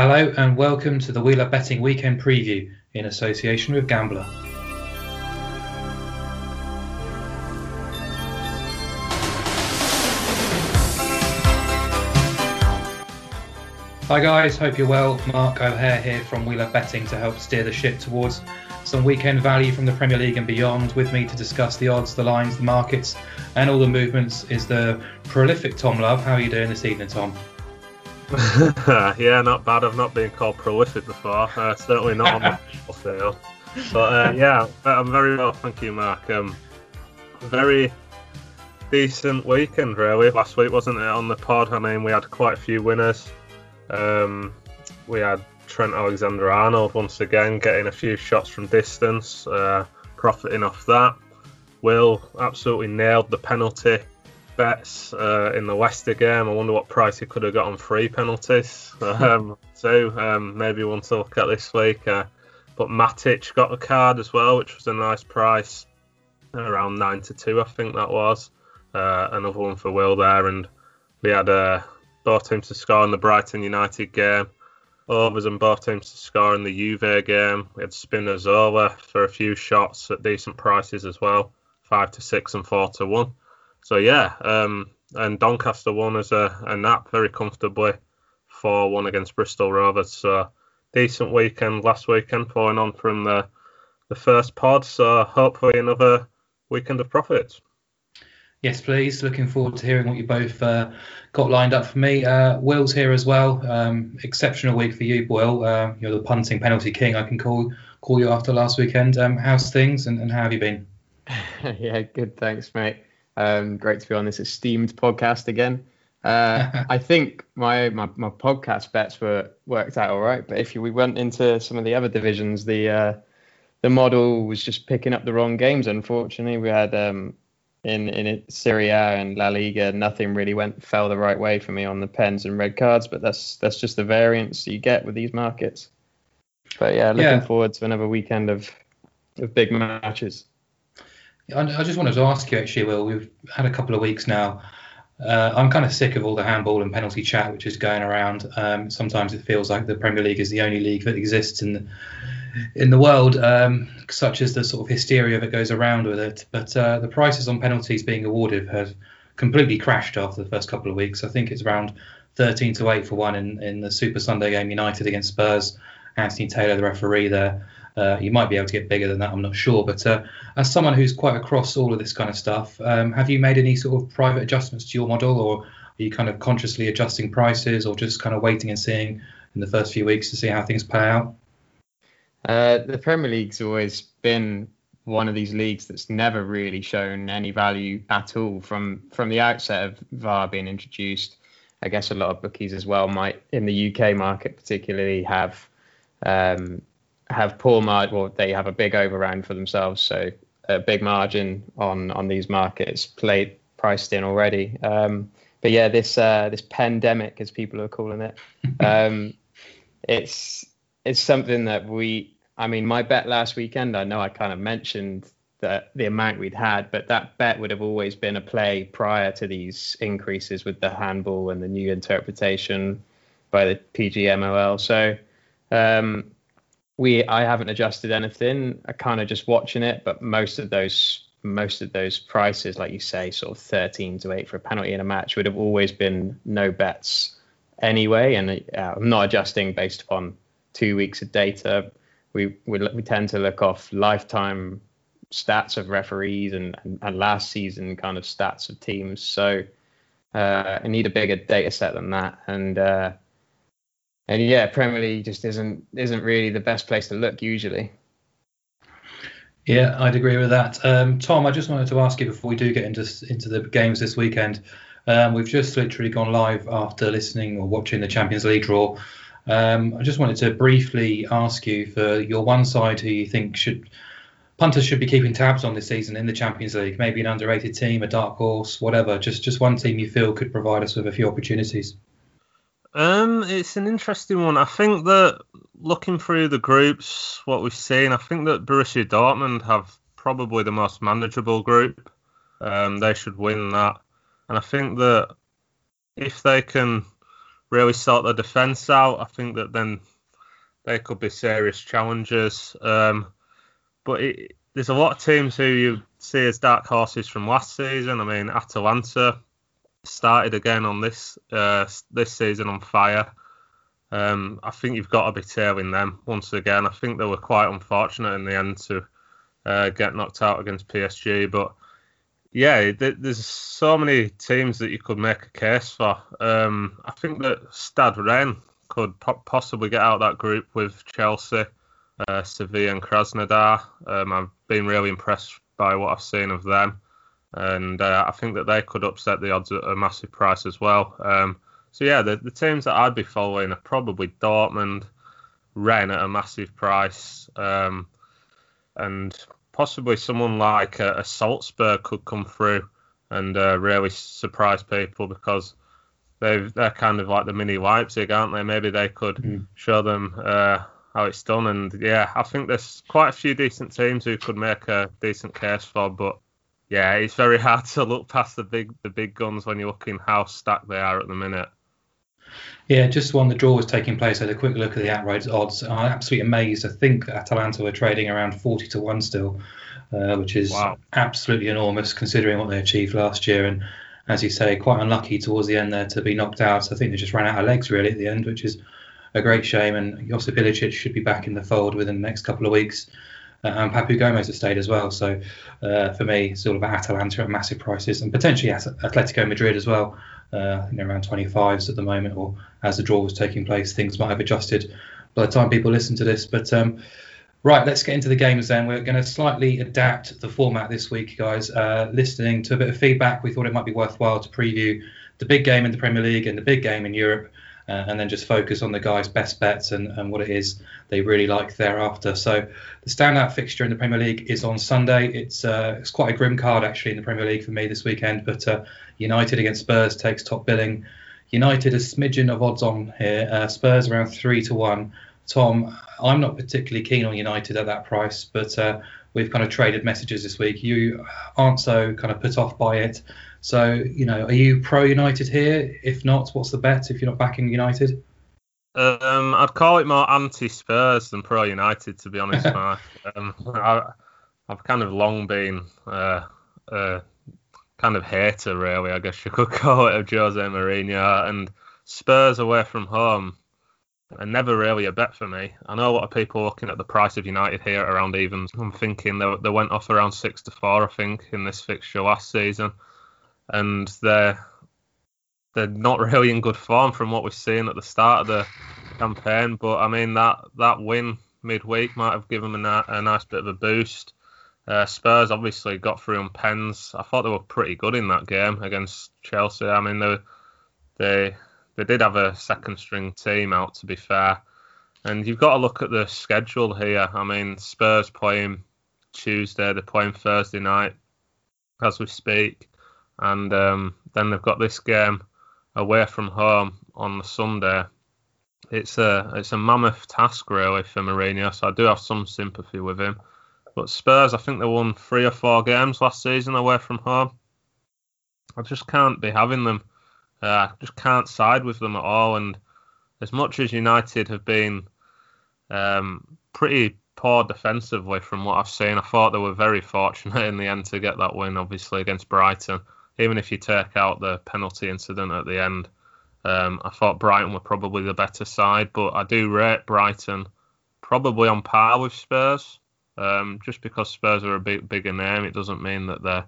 Hello and welcome to the Wheeler Betting Weekend Preview in association with Gambler. Hi guys, hope you're well. Mark O'Hare here from Wheeler Betting to help steer the ship towards some weekend value from the Premier League and beyond. With me to discuss the odds, the lines, the markets, and all the movements is the prolific Tom Love. How are you doing this evening, Tom? yeah, not bad. I've not been called prolific before. Uh, certainly not on the field. But uh, yeah, I'm very well, thank you, Mark. Um, very decent weekend, really. Last week, wasn't it, on the pod? I mean, we had quite a few winners. Um, we had Trent Alexander Arnold once again getting a few shots from distance, uh, profiting off that. Will absolutely nailed the penalty bets uh, in the Leicester game. I wonder what price he could have got on free penalties. Um, so um, maybe one to look at this week. Uh, but Matic got a card as well, which was a nice price, around nine to two, I think that was. Uh, another one for Will there, and we had uh, both teams to score in the Brighton United game. Overs and both teams to score in the Juve game. We had Spinazzola for a few shots at decent prices as well, five to six and four to one. So yeah, um, and Doncaster won as a, a nap very comfortably, four one against Bristol Rovers. So decent weekend last weekend, following on from the the first pod. So hopefully another weekend of profits. Yes, please. Looking forward to hearing what you both uh, got lined up for me. Uh, Will's here as well. Um, exceptional week for you, Will. Uh, you're the punting penalty king. I can call call you after last weekend. Um, how's things and, and how have you been? yeah, good. Thanks, mate. Um, great to be on this esteemed podcast again. Uh, I think my, my, my podcast bets were worked out all right, but if we went into some of the other divisions, the uh, the model was just picking up the wrong games. Unfortunately, we had um, in in Serie A and La Liga, nothing really went fell the right way for me on the pens and red cards. But that's that's just the variance you get with these markets. But yeah, looking yeah. forward to another weekend of of big matches. I just wanted to ask you actually, Will. We've had a couple of weeks now. Uh, I'm kind of sick of all the handball and penalty chat which is going around. Um, sometimes it feels like the Premier League is the only league that exists in the, in the world, um, such as the sort of hysteria that goes around with it. But uh, the prices on penalties being awarded have completely crashed after the first couple of weeks. I think it's around 13 to 8 for one in, in the Super Sunday game, United against Spurs. Anthony Taylor, the referee there. Uh, you might be able to get bigger than that, I'm not sure. But uh, as someone who's quite across all of this kind of stuff, um, have you made any sort of private adjustments to your model, or are you kind of consciously adjusting prices, or just kind of waiting and seeing in the first few weeks to see how things play out? Uh, the Premier League's always been one of these leagues that's never really shown any value at all from from the outset of VAR being introduced. I guess a lot of bookies as well might in the UK market particularly have um, have poor margin. Well, they have a big overround for themselves, so a big margin on on these markets played priced in already. Um, but yeah, this uh, this pandemic, as people are calling it, um, it's it's something that we. I mean, my bet last weekend. I know I kind of mentioned that the amount we'd had, but that bet would have always been a play prior to these increases with the handball and the new interpretation by the PGMOL. So um, we I haven't adjusted anything. I kind of just watching it, but most of those most of those prices, like you say, sort of 13 to 8 for a penalty in a match, would have always been no bets anyway. And uh, I'm not adjusting based upon two weeks of data. We, we, we tend to look off lifetime stats of referees and, and, and last season kind of stats of teams. So uh, I need a bigger data set than that. And uh, and yeah, Premier League just isn't isn't really the best place to look usually. Yeah, I'd agree with that. Um, Tom, I just wanted to ask you before we do get into into the games this weekend. Um, we've just literally gone live after listening or watching the Champions League draw. Um, I just wanted to briefly ask you for your one side who you think should punters should be keeping tabs on this season in the Champions League. Maybe an underrated team, a dark horse, whatever. Just just one team you feel could provide us with a few opportunities. Um, it's an interesting one. I think that looking through the groups, what we've seen, I think that Borussia Dortmund have probably the most manageable group. Um, they should win that, and I think that if they can really sort the defence out, I think that then they could be serious challengers. Um, but it, there's a lot of teams who you see as dark horses from last season. I mean, Atalanta started again on this uh, this season on fire. Um, I think you've got to be tailing them once again. I think they were quite unfortunate in the end to uh, get knocked out against PSG, but yeah, there's so many teams that you could make a case for. Um, I think that Stade Rennes could po- possibly get out that group with Chelsea, uh, Sevilla, and Krasnodar. Um, I've been really impressed by what I've seen of them, and uh, I think that they could upset the odds at a massive price as well. Um, so yeah, the, the teams that I'd be following are probably Dortmund, Rennes at a massive price, um, and possibly someone like a, a Salzburg could come through and uh, really surprise people because they they're kind of like the mini Leipzig, aren't they? Maybe they could mm. show them uh, how it's done. And yeah, I think there's quite a few decent teams who could make a decent case for, but yeah, it's very hard to look past the big the big guns when you're looking how stacked they are at the minute. Yeah, just when the draw was taking place, I had a quick look at the outright odds. I'm absolutely amazed. I think Atalanta were trading around 40 to 1 still, uh, which is wow. absolutely enormous considering what they achieved last year. And as you say, quite unlucky towards the end there to be knocked out. I think they just ran out of legs really at the end, which is a great shame. And Josip Ilicic should be back in the fold within the next couple of weeks. Uh, and Papu Gomez has stayed as well. So uh, for me, it's all about Atalanta at massive prices and potentially Atletico Madrid as well uh, you know, around 25s at the moment, or as the draw was taking place, things might have adjusted by the time people listen to this. But um, right, let's get into the games then. We're going to slightly adapt the format this week, guys. Uh, listening to a bit of feedback, we thought it might be worthwhile to preview the big game in the Premier League and the big game in Europe. Uh, and then just focus on the guys' best bets and, and what it is they really like thereafter. So the standout fixture in the Premier League is on Sunday. It's uh, it's quite a grim card actually in the Premier League for me this weekend, but uh, United against Spurs takes top billing. United a smidgen of odds on here. Uh, Spurs around three to one. Tom, I'm not particularly keen on United at that price, but uh, we've kind of traded messages this week. You aren't so kind of put off by it. So, you know, are you pro United here? If not, what's the bet if you're not backing United? Um, I'd call it more anti-Spurs than pro United, to be honest, Mark. Um, I, have kind of long been uh, uh, kind of hater, really, I guess you could call it, of Jose Mourinho. And Spurs away from home are never really a bet for me. I know a lot of people looking at the price of United here around evens. I'm thinking they, they went off around six to four, I think, in this fixture last season, and they're they're not really in good form from what we've seen at the start of the campaign. But I mean that that win midweek might have given them a, a nice bit of a boost. Uh, Spurs obviously got through on pens. I thought they were pretty good in that game against Chelsea. I mean, they they they did have a second string team out to be fair, and you've got to look at the schedule here. I mean, Spurs playing Tuesday, they're playing Thursday night as we speak, and um, then they've got this game away from home on the Sunday. It's a it's a mammoth task really for Mourinho, so I do have some sympathy with him. But Spurs, I think they won three or four games last season away from home. I just can't be having them. Uh, I just can't side with them at all. And as much as United have been um, pretty poor defensively from what I've seen, I thought they were very fortunate in the end to get that win, obviously, against Brighton. Even if you take out the penalty incident at the end, um, I thought Brighton were probably the better side, but I do rate Brighton probably on par with Spurs. Um, just because Spurs are a big, bigger name, it doesn't mean that they're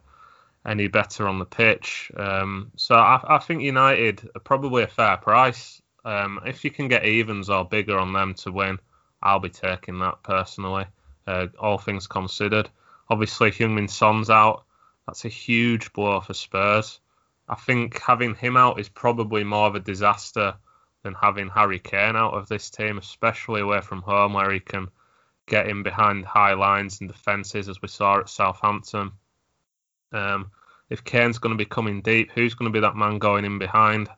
any better on the pitch. Um, so I, I, think United are probably a fair price. Um, if you can get evens or bigger on them to win, I'll be taking that personally. Uh, all things considered, obviously Heung-min Son's out. That's a huge blow for Spurs. I think having him out is probably more of a disaster than having Harry Kane out of this team, especially away from home where he can get in behind high lines and defences as we saw at Southampton. Um, if Kane's going to be coming deep, who's going to be that man going in behind?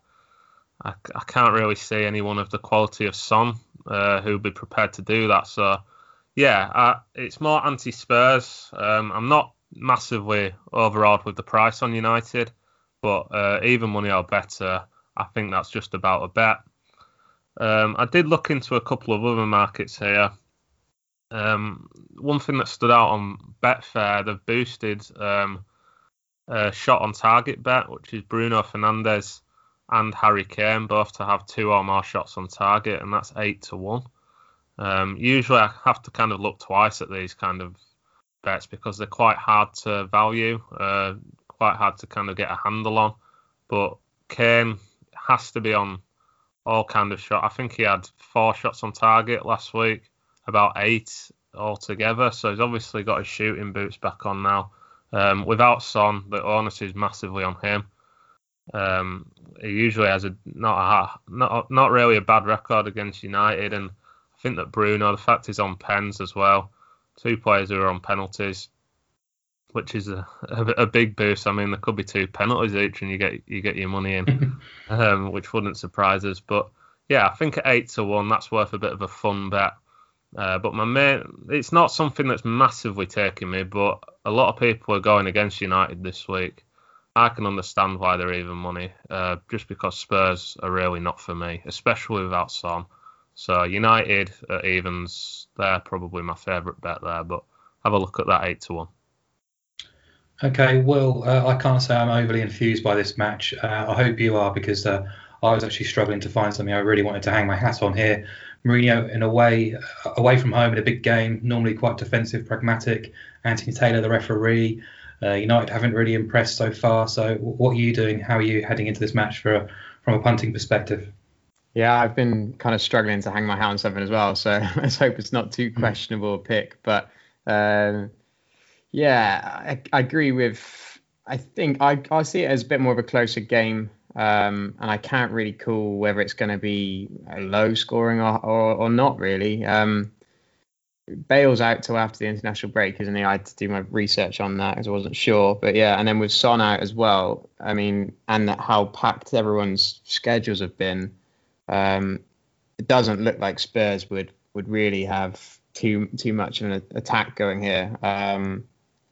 I, I can't really see anyone of the quality of Son uh, who'd be prepared to do that. So, yeah, uh, it's more anti-Spurs. Um, I'm not massively overawed with the price on United, but uh, even money or better, I think that's just about a bet. Um, I did look into a couple of other markets here. Um, one thing that stood out on Betfair, they've boosted um, a shot on target bet, which is Bruno Fernandes and Harry Kane both to have two or more shots on target, and that's eight to one. Um, usually, I have to kind of look twice at these kind of bets because they're quite hard to value, uh, quite hard to kind of get a handle on. But Kane has to be on all kind of shot. I think he had four shots on target last week, about eight altogether. So he's obviously got his shooting boots back on now. Um, without Son, the onus is massively on him. Um, he usually has a not a not not really a bad record against United, and I think that Bruno, the fact he's on pens as well, two players who are on penalties, which is a, a, a, big boost. I mean, there could be two penalties each, and you get you get your money in, um, which wouldn't surprise us. But yeah, I think at eight to one, that's worth a bit of a fun bet. Uh, but my main, it's not something that's massively taking me, but a lot of people are going against United this week. I can understand why they're even money, uh, just because Spurs are really not for me, especially without Son. So United at evens, they're probably my favourite bet there. But have a look at that eight to one. Okay, well, uh, I can't say I'm overly enthused by this match. Uh, I hope you are because uh, I was actually struggling to find something I really wanted to hang my hat on here. Mourinho, in a way, uh, away from home in a big game, normally quite defensive, pragmatic. Anthony Taylor, the referee. Uh, United haven't really impressed so far. So, what are you doing? How are you heading into this match for a, from a punting perspective? Yeah, I've been kind of struggling to hang my hat on something as well. So let's hope it's not too hmm. questionable a pick. But um, yeah, I, I, agree with. I think I, I see it as a bit more of a closer game. Um, and I can't really call whether it's going to be a low scoring or, or, or not really. Um, Bale's out till after the international break, isn't he? I had to do my research on that because I wasn't sure. But yeah, and then with Son out as well, I mean, and how packed everyone's schedules have been, um, it doesn't look like Spurs would would really have too too much of an attack going here. Um,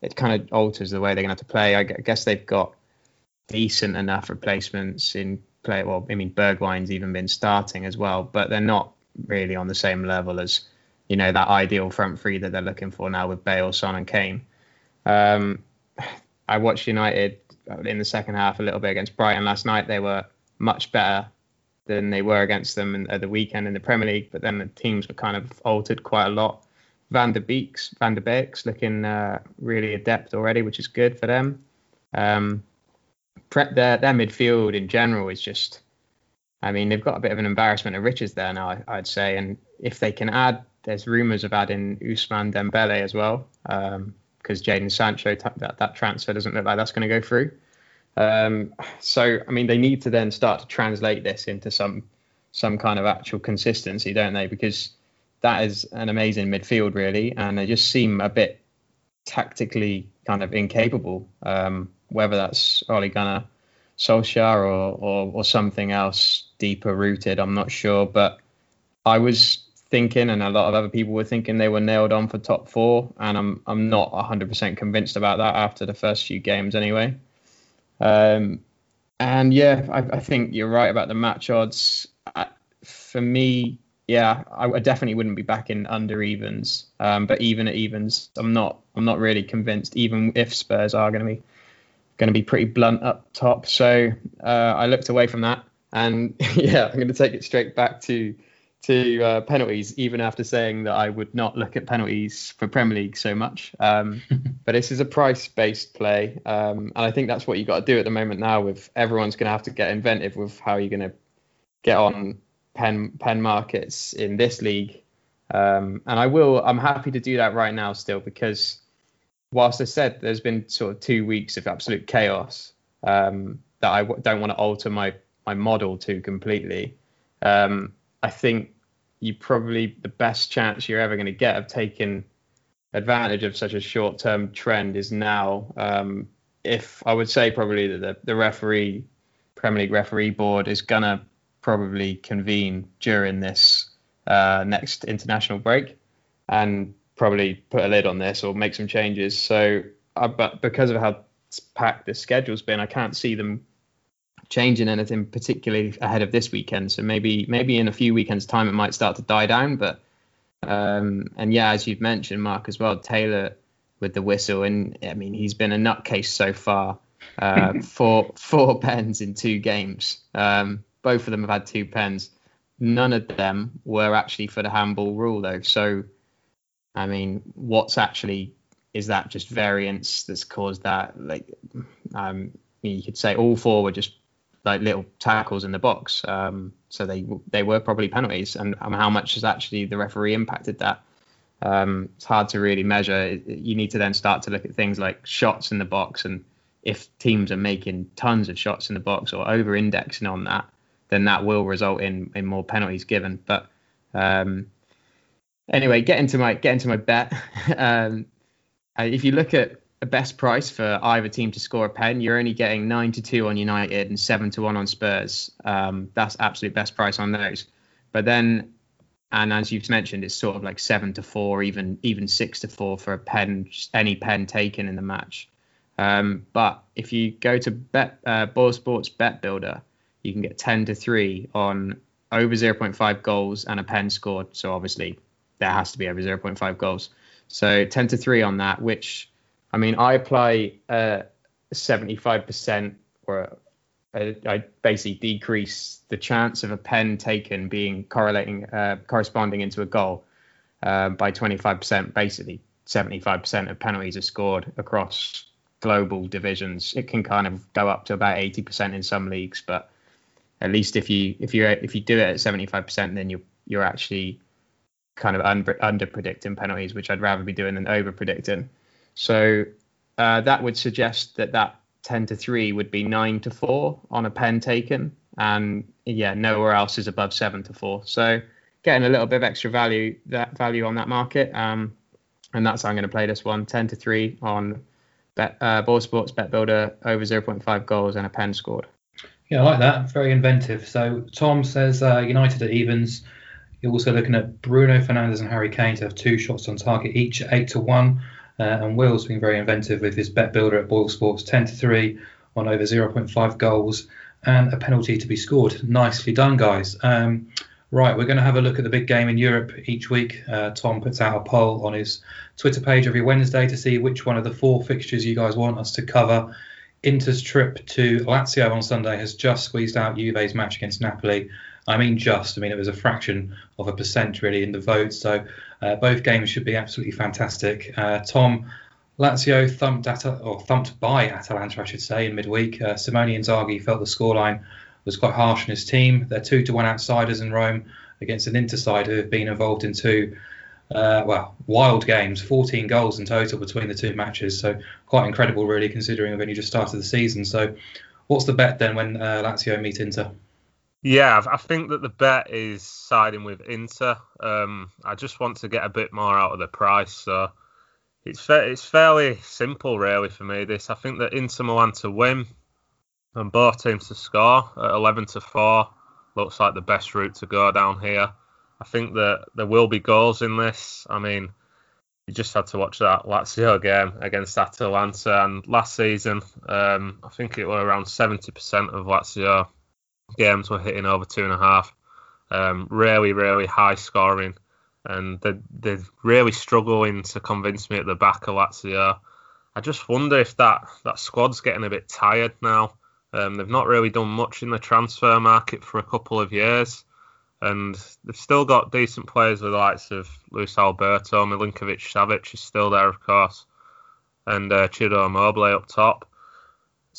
it kind of alters the way they're going to have to play. I guess they've got decent enough replacements in play. Well, I mean, Bergwijn's even been starting as well, but they're not really on the same level as you know that ideal front three that they're looking for now with Bale, Son, and Kane. Um, I watched United in the second half a little bit against Brighton last night. They were much better than they were against them in, at the weekend in the Premier League, but then the teams were kind of altered quite a lot. Van de Beek's, Van de Beek's looking uh, really adept already, which is good for them. Um, their their midfield in general is just, I mean, they've got a bit of an embarrassment of riches there now, I, would say. And if they can add, there's rumours of adding Ousmane Dembele as well, because um, Jadon Sancho that that transfer doesn't look like that's going to go through. Um, so I mean, they need to then start to translate this into some some kind of actual consistency, don't they? Because that is an amazing midfield, really, and they just seem a bit tactically kind of incapable. Um, whether that's Ole Gunnar Solskjaer or, or, or something else deeper rooted, I'm not sure. But I was thinking, and a lot of other people were thinking they were nailed on for top four, and I'm I'm not 100% convinced about that after the first few games anyway. Um, and yeah, I, I, think you're right about the match odds. for me, yeah, I, I, definitely wouldn't be back in under evens. Um, but even at evens, I'm not I'm not really convinced. Even if Spurs are going to be going to be pretty blunt up top. So uh, I looked away from that, and yeah, I'm going to take it straight back to to uh, penalties, even after saying that I would not look at penalties for Premier League so much. Um, but this is a price-based play, um, and I think that's what you've got to do at the moment now. With everyone's going to have to get inventive with how you're going to get on pen pen markets in this league. Um, and I will. I'm happy to do that right now still because whilst I said there's been sort of two weeks of absolute chaos um, that I w- don't want to alter my my model to completely. Um, I think you probably the best chance you're ever going to get of taking advantage of such a short-term trend is now. Um, if I would say probably that the, the referee Premier League referee board is gonna probably convene during this uh, next international break, and probably put a lid on this or make some changes. So, uh, but because of how packed the schedule's been, I can't see them changing anything particularly ahead of this weekend. So maybe maybe in a few weekends' time it might start to die down. But um, and yeah, as you've mentioned, Mark as well, Taylor with the whistle, and I mean he's been a nutcase so far. Uh, four four pens in two games. Um, both of them have had two pens. None of them were actually for the handball rule though. So I mean, what's actually is that just variance that's caused that? Like, um, you could say all four were just like little tackles in the box. Um, so they they were probably penalties, and how much has actually the referee impacted that? Um, it's hard to really measure. You need to then start to look at things like shots in the box, and if teams are making tons of shots in the box or over-indexing on that, then that will result in in more penalties given. But um, anyway, get into my get into my bet. um, uh, if you look at a best price for either team to score a pen, you're only getting nine to two on United and seven to one on Spurs. Um, that's absolute best price on those. But then, and as you've mentioned, it's sort of like seven to four, even even six to four for a pen, any pen taken in the match. Um, but if you go to bet uh, Boyle Sports Bet Builder, you can get ten to three on over 0.5 goals and a pen scored. So obviously there has to be over 0.5 goals. So 10 to 3 on that, which, I mean, I apply uh, 75% or uh, I basically decrease the chance of a pen taken being correlating, uh, corresponding into a goal uh, by 25%. Basically, 75% of penalties are scored across global divisions. It can kind of go up to about 80% in some leagues, but at least if you if you if you do it at 75%, then you're you're actually kind of un- under predicting penalties, which I'd rather be doing than over predicting. So uh, that would suggest that that 10 to 3 would be 9 to 4 on a pen taken. And yeah, nowhere else is above 7 to 4. So getting a little bit of extra value that value on that market. Um, and that's how I'm going to play this one 10 to 3 on bet, uh, Boyle Sports Bet Builder over 0.5 goals and a pen scored. Yeah, I like that. Very inventive. So Tom says uh, United at evens. You're also looking at Bruno Fernandes and Harry Kane to have two shots on target each eight to one. Uh, and Will's been very inventive with his bet builder at Boyle Sports, 10 to 3 on over 0.5 goals and a penalty to be scored. Nicely done, guys. Um, right, we're going to have a look at the big game in Europe each week. Uh, Tom puts out a poll on his Twitter page every Wednesday to see which one of the four fixtures you guys want us to cover. Inter's trip to Lazio on Sunday has just squeezed out Juve's match against Napoli I mean, just. I mean, it was a fraction of a percent really in the vote. So uh, both games should be absolutely fantastic. Uh, Tom, Lazio thumped at or thumped by Atalanta, I should say, in midweek. Uh, Simone Inzaghi felt the scoreline was quite harsh on his team. They're two to one outsiders in Rome against an Inter side who have been involved in two. Uh, well, wild games, 14 goals in total between the two matches. So quite incredible, really, considering we've only just started the season. So, what's the bet then when uh, Lazio meet Inter? Yeah, I think that the bet is siding with Inter. Um, I just want to get a bit more out of the price, so it's fa- it's fairly simple really for me. This I think that Inter Milan to win and both teams to score at 11 to four looks like the best route to go down here. I think that there will be goals in this. I mean, you just had to watch that Lazio game against Atalanta, and last season, um, I think it were around 70% of Lazio games were hitting over two and a half. Um, really, really high scoring, and they're, they're really struggling to convince me at the back of Lazio. I just wonder if that, that squad's getting a bit tired now. Um, they've not really done much in the transfer market for a couple of years, and they've still got decent players with the likes of Luis Alberto, Milinkovic Savic is still there, of course, and uh, Ciro Immobile up top.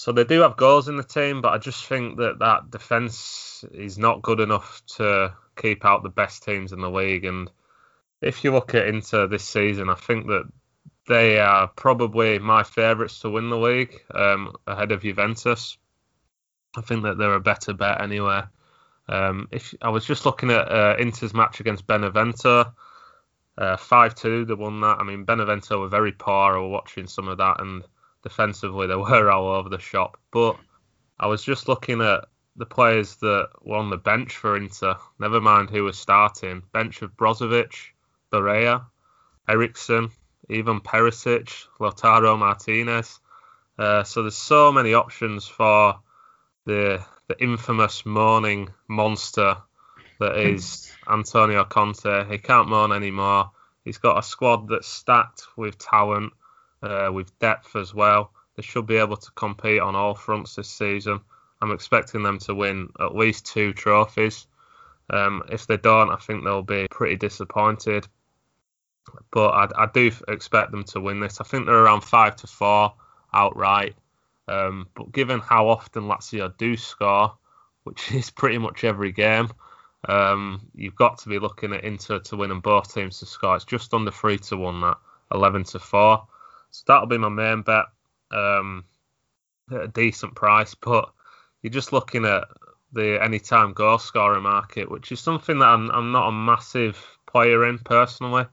So they do have goals in the team, but I just think that that defence is not good enough to keep out the best teams in the league. And if you look at Inter this season, I think that they are probably my favourites to win the league um, ahead of Juventus. I think that they're a better bet anywhere. Um, if I was just looking at uh, Inter's match against Benevento, uh, five uh, two, they won that. I mean, Benevento were very poor. I was watching some of that, and defensively they were all over the shop. But I was just looking at the players that were on the bench for Inter. Never mind who was starting. Bench of Brozovic, Barella, Eriksen, even Perisic, Lautaro Martinez. Uh, so there's so many options for the the infamous mourning monster that is Antonio Conte. He can't mourn anymore. He's got a squad that's stacked with talent, uh, with depth as well. They should be able to compete on all fronts this season. I'm expecting them to win at least two trophies. Um, if they don't, I think they'll be pretty disappointed. But I, I, do expect them to win this. I think they're around five to four outright. Um, but given how often Lazio do score, which is pretty much every game, um, you've got to be looking at Inter to win and both teams to score. It's just under three to one that, eleven to four. So that'll be my main bet. Um, at a decent price, but you're just looking at the anytime goal scorer market, which is something that I'm, I'm not a massive player in personally,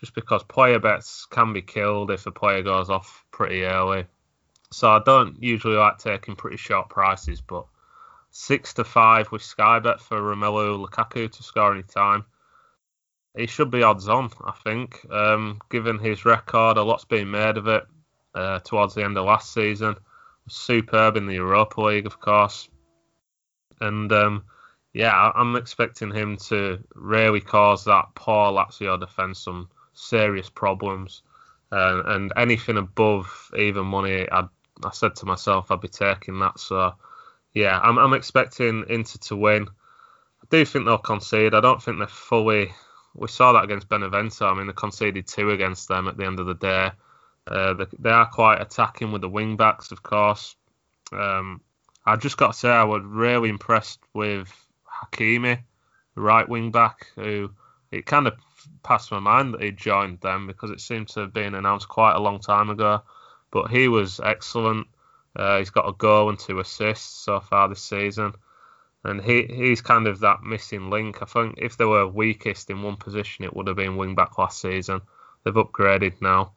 just because player bets can be killed if a player goes off pretty early. So I don't usually like taking pretty short prices, but six to five with Sky Bet for Romelu Lukaku to score any time. He should be odds on, I think. Um, given his record, a lot's been made of it uh, towards the end of last season. Superb in the Europa League, of course. And um, yeah, I'm expecting him to really cause that poor Lazio defence some serious problems. Uh, and anything above even money, I'd, I said to myself I'd be taking that. So yeah, I'm, I'm expecting Inter to win. I do think they'll concede. I don't think they're fully. We saw that against Benevento. I mean, they conceded two against them at the end of the day. Uh, they, they, are quite attacking with the wing backs, of course. Um, I just got to say, I was really impressed with Hakimi, the right wing back, who it kind of passed my mind that he joined them because it seemed to have been announced quite a long time ago. But he was excellent. Uh, he's got a goal and two assists so far this season, and he he's kind of that missing link. I think if they were weakest in one position, it would have been wing back last season. They've upgraded now,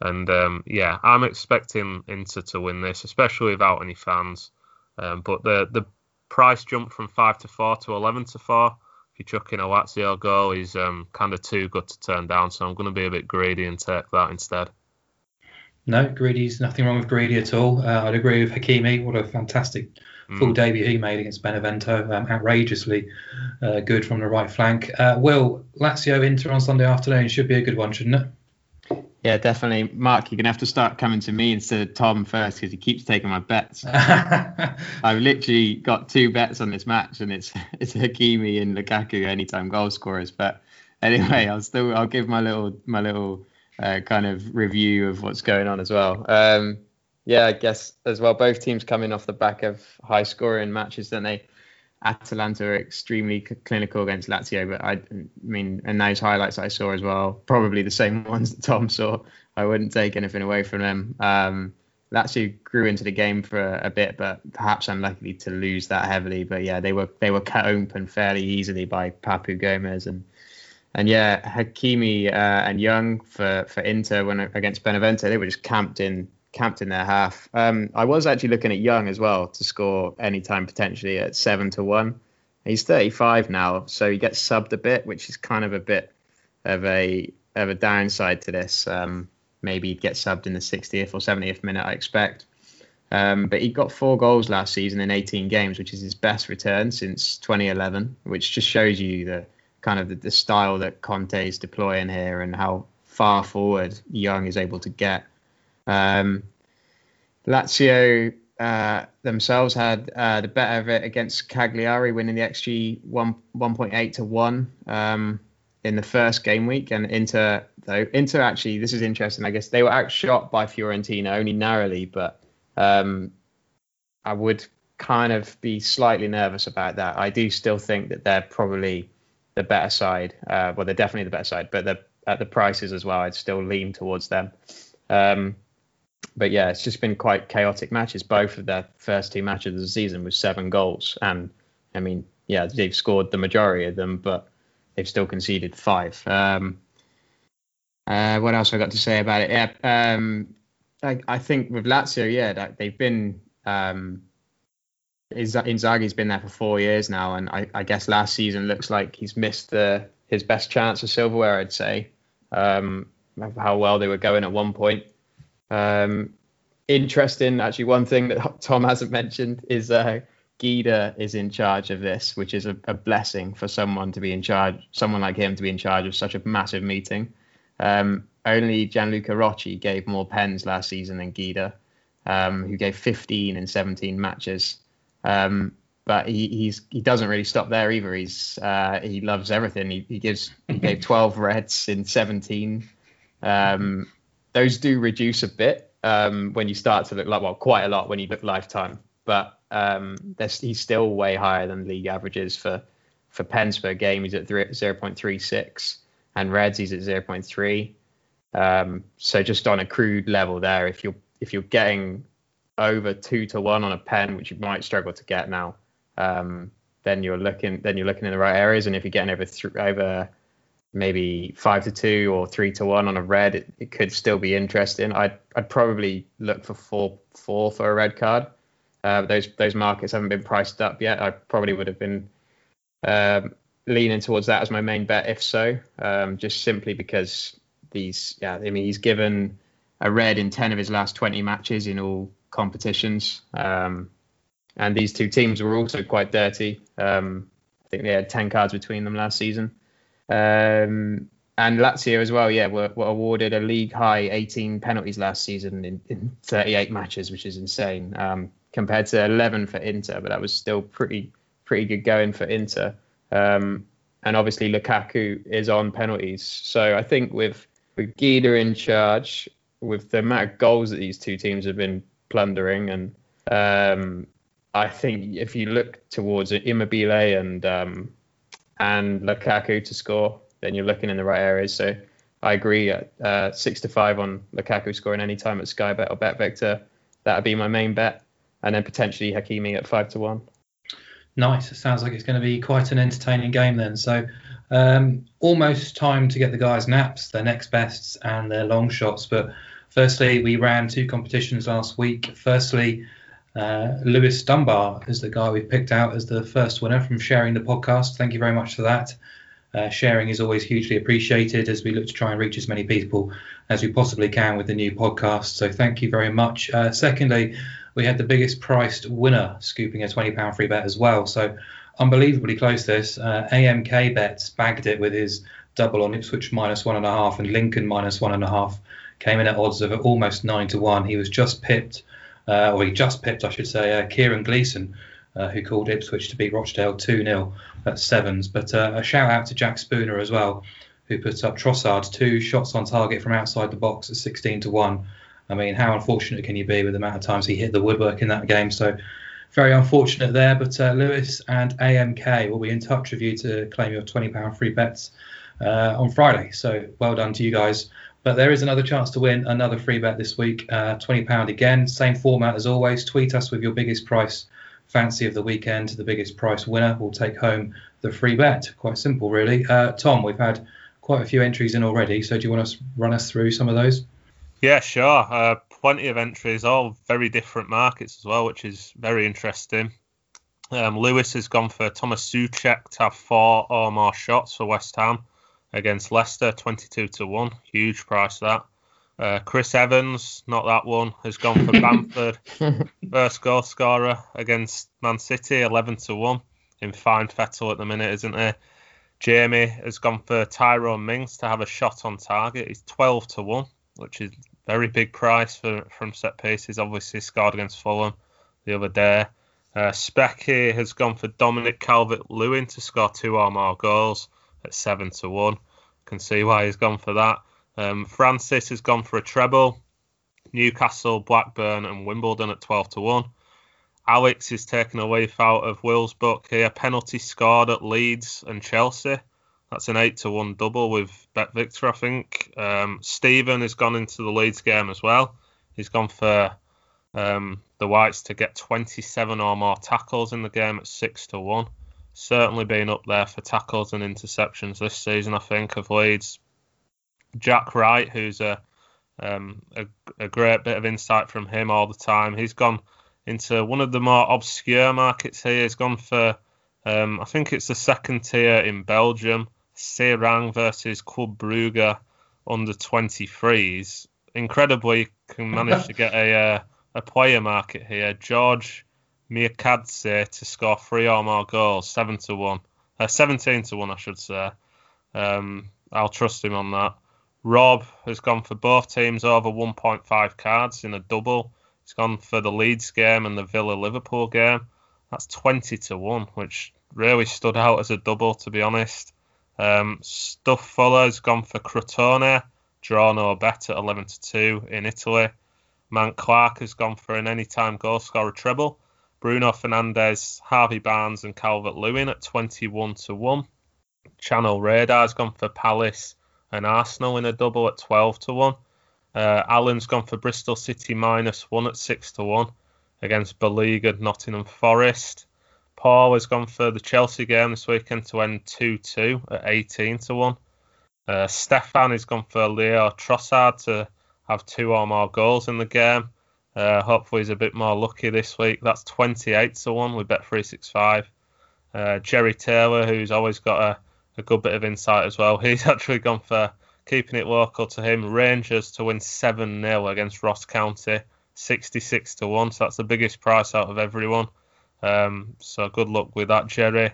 and um, yeah, I'm expecting Inter to win this, especially without any fans. Um, but the the price jump from five to four to eleven to four. If you chuck in a Lazio goal, is um, kind of too good to turn down. So I'm going to be a bit greedy and take that instead. No, Greedy's nothing wrong with Greedy at all. Uh, I'd agree with Hakimi. What a fantastic full mm. debut he made against Benevento. Um, outrageously uh, good from the right flank. Uh, Will, Lazio Inter on Sunday afternoon should be a good one, shouldn't it? Yeah, definitely. Mark, you're going to have to start coming to me instead of Tom first because he keeps taking my bets. I've literally got two bets on this match, and it's it's Hakimi and Lukaku anytime goal scorers. But anyway, I'll still I'll give my little my little uh, kind of review of what's going on as well. Um, yeah, I guess as well. Both teams coming off the back of high scoring matches, don't they? Atalanta are extremely clinical against Lazio, but I, I mean, and those highlights I saw as well, probably the same ones that Tom saw. I wouldn't take anything away from them. Um, Lazio grew into the game for a, a, bit, but perhaps unlucky to lose that heavily. But yeah, they were they were cut open fairly easily by Papu Gomez and and yeah, Hakimi uh, and Young for, for Inter when against Benevento, they were just camped in camped in their half. Um, I was actually looking at Young as well to score anytime potentially at seven to one. He's 35 now, so he gets subbed a bit, which is kind of a bit of a of a downside to this. Um, maybe he'd get subbed in the 60th or 70th minute, I expect. Um, but he got four goals last season in 18 games, which is his best return since 2011, which just shows you the kind of the, the style that Conte is deploying here and how far forward Young is able to get. Um, Lazio uh, themselves had uh, the better of it against Cagliari, winning the XG 1, 1.8 to 1 um, in the first game week. And Inter, though, Inter actually, this is interesting. I guess they were outshot by Fiorentina only narrowly, but um, I would kind of be slightly nervous about that. I do still think that they're probably the better side. Uh, well, they're definitely the better side, but at the prices as well, I'd still lean towards them. Um, but yeah, it's just been quite chaotic matches. Both of their first two matches of the season with seven goals, and I mean, yeah, they've scored the majority of them, but they've still conceded five. Um, uh, what else I got to say about it? Yeah, um, I, I, think with Lazio, yeah, they've been um, Inzaghi's been there for four years now, and I, I, guess last season looks like he's missed the, his best chance of silverware. I'd say um, how well they were going at one point. Um, interesting, actually, one thing that Tom hasn't mentioned is uh, Guida is in charge of this, which is a, a, blessing for someone to be in charge, someone like him to be in charge of such a massive meeting. Um, only Gianluca Rocchi gave more pens last season than Guida, um, who gave 15 in 17 matches. Um, but he he's he doesn't really stop there either. He's uh, he loves everything. He, he gives he gave 12 reds in 17. Um, those do reduce a bit um, when you start to look like well quite a lot when you look lifetime, but um, he's still way higher than league averages for for pens per game. He's at 0.36 and reds he's at 0.3. Um, so just on a crude level there, if you're if you're getting over two to one on a pen, which you might struggle to get now, um, then you're looking then you're looking in the right areas. And if you're getting over th- over maybe five to two or three to one on a red, it, it, could still be interesting. I'd I'd probably look for four four for a red card. Uh, those those markets haven't been priced up yet. I probably would have been um, leaning towards that as my main bet if so, um, just simply because these yeah I mean he's given a red in ten of his last twenty matches in all competitions. Um, and these two teams were also quite dirty. Um, I think they had 10 cards between them last season. Um, and Lazio as well, yeah, were, were, awarded a league high 18 penalties last season in, in 38 matches, which is insane, um, compared to 11 for Inter, but that was still pretty pretty good going for Inter. Um, and obviously Lukaku is on penalties, so I think with with Guida in charge, with the amount of goals that these two teams have been plundering, and um, I think if you look towards Immobile and um, and Lukaku to score, then you're looking in the right areas. So I agree. At, uh, six to five on Lukaku scoring any time at Sky Bet or BetVictor, that would be my main bet, and then potentially Hakimi at five to one. Nice. It sounds like it's going to be quite an entertaining game then. So um, almost time to get the guys' naps, their next bests, and their long shots. But firstly, we ran two competitions last week. Firstly. Uh, Lewis Dunbar is the guy we've picked out as the first winner from sharing the podcast. Thank you very much for that. Uh, sharing is always hugely appreciated as we look to try and reach as many people as we possibly can with the new podcast. So thank you very much. Uh, secondly, we had the biggest priced winner scooping a £20 free bet as well. So unbelievably close this. Uh, AMK bets bagged it with his double on Ipswich minus one and a half and Lincoln minus one and a half. Came in at odds of almost nine to one. He was just pipped uh, or he just pipped, I should say, uh, Kieran Gleeson, uh, who called Ipswich to beat Rochdale 2 0 at sevens. But uh, a shout out to Jack Spooner as well, who put up Trossard two shots on target from outside the box at 16 to 1. I mean, how unfortunate can you be with the amount of times he hit the woodwork in that game? So, very unfortunate there. But uh, Lewis and AMK will be in touch with you to claim your £20 free bets uh, on Friday. So, well done to you guys. But there is another chance to win another free bet this week. Uh, £20 again. Same format as always. Tweet us with your biggest price fancy of the weekend. The biggest price winner will take home the free bet. Quite simple, really. Uh, Tom, we've had quite a few entries in already. So do you want to run us through some of those? Yeah, sure. Uh, plenty of entries, all very different markets as well, which is very interesting. Um, Lewis has gone for Thomas Soucek to have four or more shots for West Ham against Leicester, 22 to 1. Huge price that. Uh, Chris Evans, not that one, has gone for Bamford, first goal scorer against Man City, 11 to 1. In fine fettle at the minute, isn't he? Jamie has gone for Tyrone Mings to have a shot on target. He's 12 to 1, which is very big price for from set pieces. Obviously, scored against Fulham the other day. Uh, Specky has gone for Dominic Calvert Lewin to score two or more goals at seven to one. Can see why he's gone for that. Um, Francis has gone for a treble. Newcastle, Blackburn, and Wimbledon at twelve to one. Alex is taking a leaf out of Will's book here. Penalty scored at Leeds and Chelsea. That's an eight to one double with Bet Victor, I think. Um, Stephen has gone into the Leeds game as well. He's gone for um, the Whites to get 27 or more tackles in the game at six to one certainly been up there for tackles and interceptions this season. I think of Leeds. Jack Wright, who's a um, a, a, great bit of insight from him all the time. He's gone into one of the more obscure markets here. He's gone for, um, I think it's the second tier in Belgium, Seraing versus Club Brugge under 23s. Incredibly, can manage to get a uh, a player market here. George Mikautadze to score three or more goals, seven to one, uh, seventeen to one, I should say. Um, I'll trust him on that. Rob has gone for both teams over 1.5 cards in a double. He's gone for the Leeds game and the Villa Liverpool game. That's 20 to 1, which really stood out as a double, to be honest. Um, Stuff Fuller's gone for Crotone, draw no bet at 11 to 2 in Italy. Man Clark has gone for an anytime goal scorer treble. Bruno Fernandes, Harvey Barnes, and Calvert Lewin at 21 to 1. Channel Radar's gone for Palace and Arsenal in a double at 12 to 1. Uh, Alan's gone for Bristol City minus 1 at 6 to 1 against beleaguered Nottingham Forest. Paul has gone for the Chelsea game this weekend to end 2 2 at 18 to 1. Uh, Stefan has gone for Leo Trossard to have two or more goals in the game. Uh, hopefully, he's a bit more lucky this week. That's 28 to 1 with Bet365. Uh, Jerry Taylor, who's always got a, a good bit of insight as well, he's actually gone for keeping it local to him. Rangers to win 7 0 against Ross County, 66 to 1. So that's the biggest price out of everyone. Um, so good luck with that, Jerry.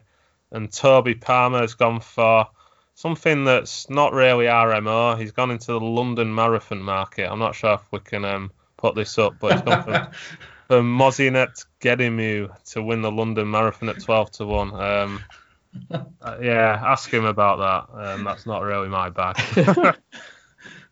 And Toby Palmer has gone for something that's not really RMO. He's gone into the London Marathon market. I'm not sure if we can um, put this up, but he's gone for, for Mosinet Geremew to win the London Marathon at 12 to 1. Um, uh, yeah, ask him about that. Um, that's not really my bag.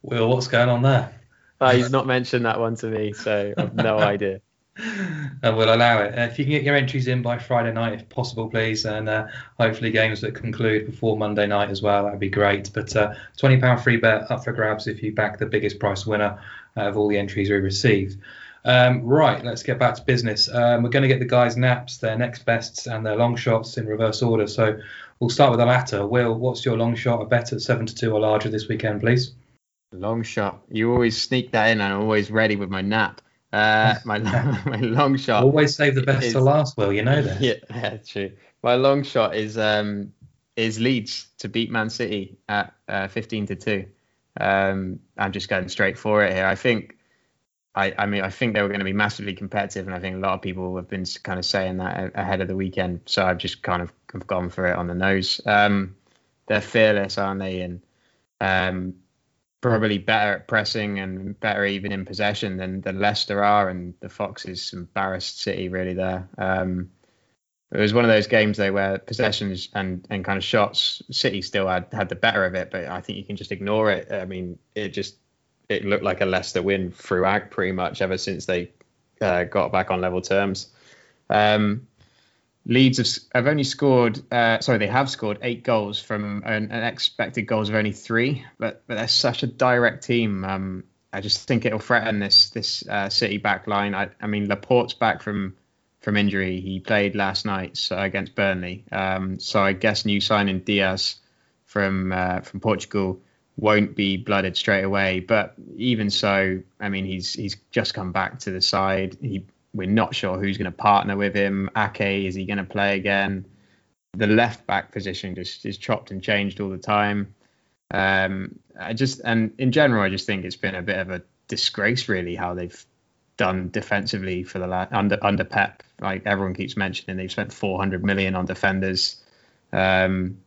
Will, what's going on there? Uh, he's not mentioned that one to me, so I've no idea. And we'll allow it. Uh, if you can get your entries in by Friday night, if possible, please, and uh, hopefully games that conclude before Monday night as well, that'd be great. But uh, £20 free bet up for grabs if you back the biggest price winner of all the entries we received. Um, right, let's get back to business. Um, we're going to get the guys' naps, their next bests, and their long shots in reverse order. So we'll start with the latter. Will, what's your long shot? A bet at seven to two or larger this weekend, please. Long shot. You always sneak that in. I'm always ready with my nap. Uh, my my long shot. Always save the best is, to last. Will you know that? Yeah, yeah, true. My long shot is um is Leeds to beat Man City at uh, 15 to two. Um, I'm just going straight for it here. I think I, I mean, I think they were going to be massively competitive, and I think a lot of people have been kind of saying that ahead of the weekend. So I've just kind of have gone for it on the nose. Um, they're fearless, aren't they? And um, probably better at pressing and better even in possession than, than Leicester are, and the Foxes embarrassed City really there. Um, it was one of those games though where possessions and, and kind of shots, City still had, had the better of it, but I think you can just ignore it. I mean, it just it looked like a Leicester win throughout pretty much ever since they uh, got back on level terms. Um, Leeds have, have, only scored, uh, sorry, they have scored eight goals from an, an, expected goals of only three, but but they're such a direct team. Um, I just think it'll threaten this this uh, City back line. I, I mean, Laporte's back from from injury. He played last night so, against Burnley. Um, so I guess new signing Diaz from uh, from Portugal won't be blooded straight away. But even so, I mean, he's he's just come back to the side. He we're not sure who's going to partner with him. Ake is he going to play again? The left back position just is chopped and changed all the time. Um, I just and in general, I just think it's been a bit of a disgrace, really, how they've done defensively for the last under under Pep. Like everyone keeps mentioning, they've spent 400 million on defenders. Um,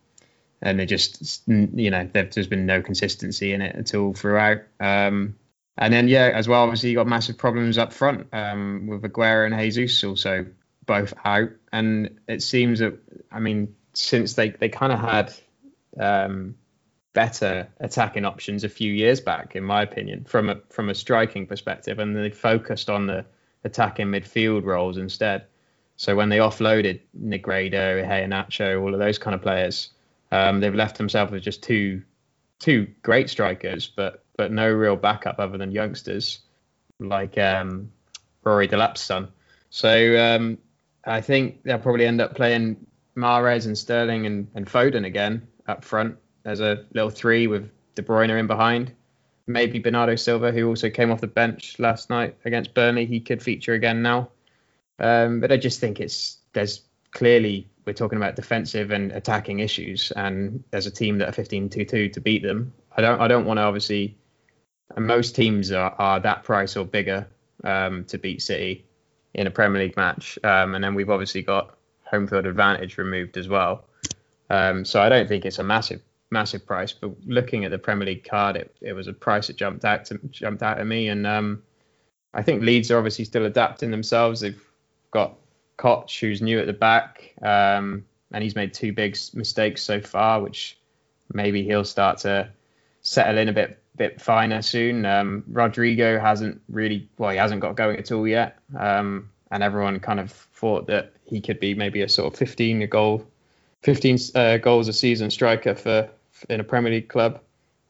and they just you know there's been no consistency in it at all throughout. Um, and then yeah, as well, obviously you got massive problems up front um, with Aguero and Jesus also both out, and it seems that I mean since they they kind of had um, better attacking options a few years back, in my opinion, from a from a striking perspective, and they focused on the attacking midfield roles instead. So when they offloaded Negredo, Iheanacho, all of those kind of players, um, they've left themselves with just two two great strikers, but but no real backup other than youngsters like um, Rory Delap's son. So um, I think they'll probably end up playing Mahrez and Sterling and, and Foden again up front as a little three with De Bruyne in behind. Maybe Bernardo Silva, who also came off the bench last night against Burnley, he could feature again now. Um, but I just think it's there's clearly we're talking about defensive and attacking issues, and there's a team that are 15-2-2 to beat them. I don't I don't want to obviously. most teams are, are that price or bigger um, to beat City, in a Premier League match, um, and then we've obviously got home field advantage removed as well. Um, so I don't think it's a massive massive price, but looking at the Premier League card, it, it was a price that jumped out to jumped out at me, and um, I think Leeds are obviously still adapting themselves. They've got Koch, who's new at the back, um, and he's made two big mistakes so far, which maybe he'll start to settle in a bit bit finer soon. Um, Rodrigo hasn't really, well, he hasn't got going at all yet, um, and everyone kind of thought that he could be maybe a sort of 15 goal, 15 uh, goals a season striker for in a Premier League club.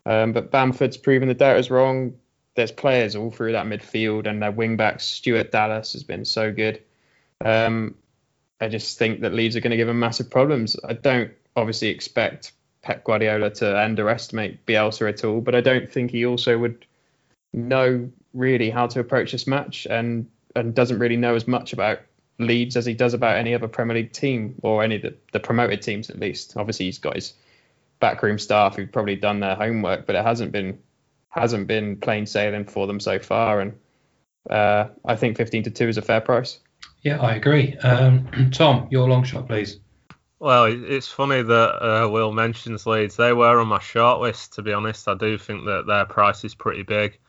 Um, but Bamford's proven the doubters wrong. There's players all through that midfield, and their wing back Stuart Dallas has been so good. Um, I just think that Leeds are going to give them massive problems. I don't obviously expect Pep Guardiola to underestimate Bielsa at all, but I don't think he also would know really how to approach this match and and doesn't really know as much about Leeds as he does about any other Premier League team or any of the, the promoted teams at least. Obviously he's got his backroom staff who've probably done their homework, but it hasn't been hasn't been plain sailing for them so far. And uh, I think 15 to two is a fair price. Yeah, I agree. Um, Tom, your long shot, please. Well, it's funny that uh, Will mentions Leeds. They were on my shortlist, to be honest. I do think that their price is pretty big.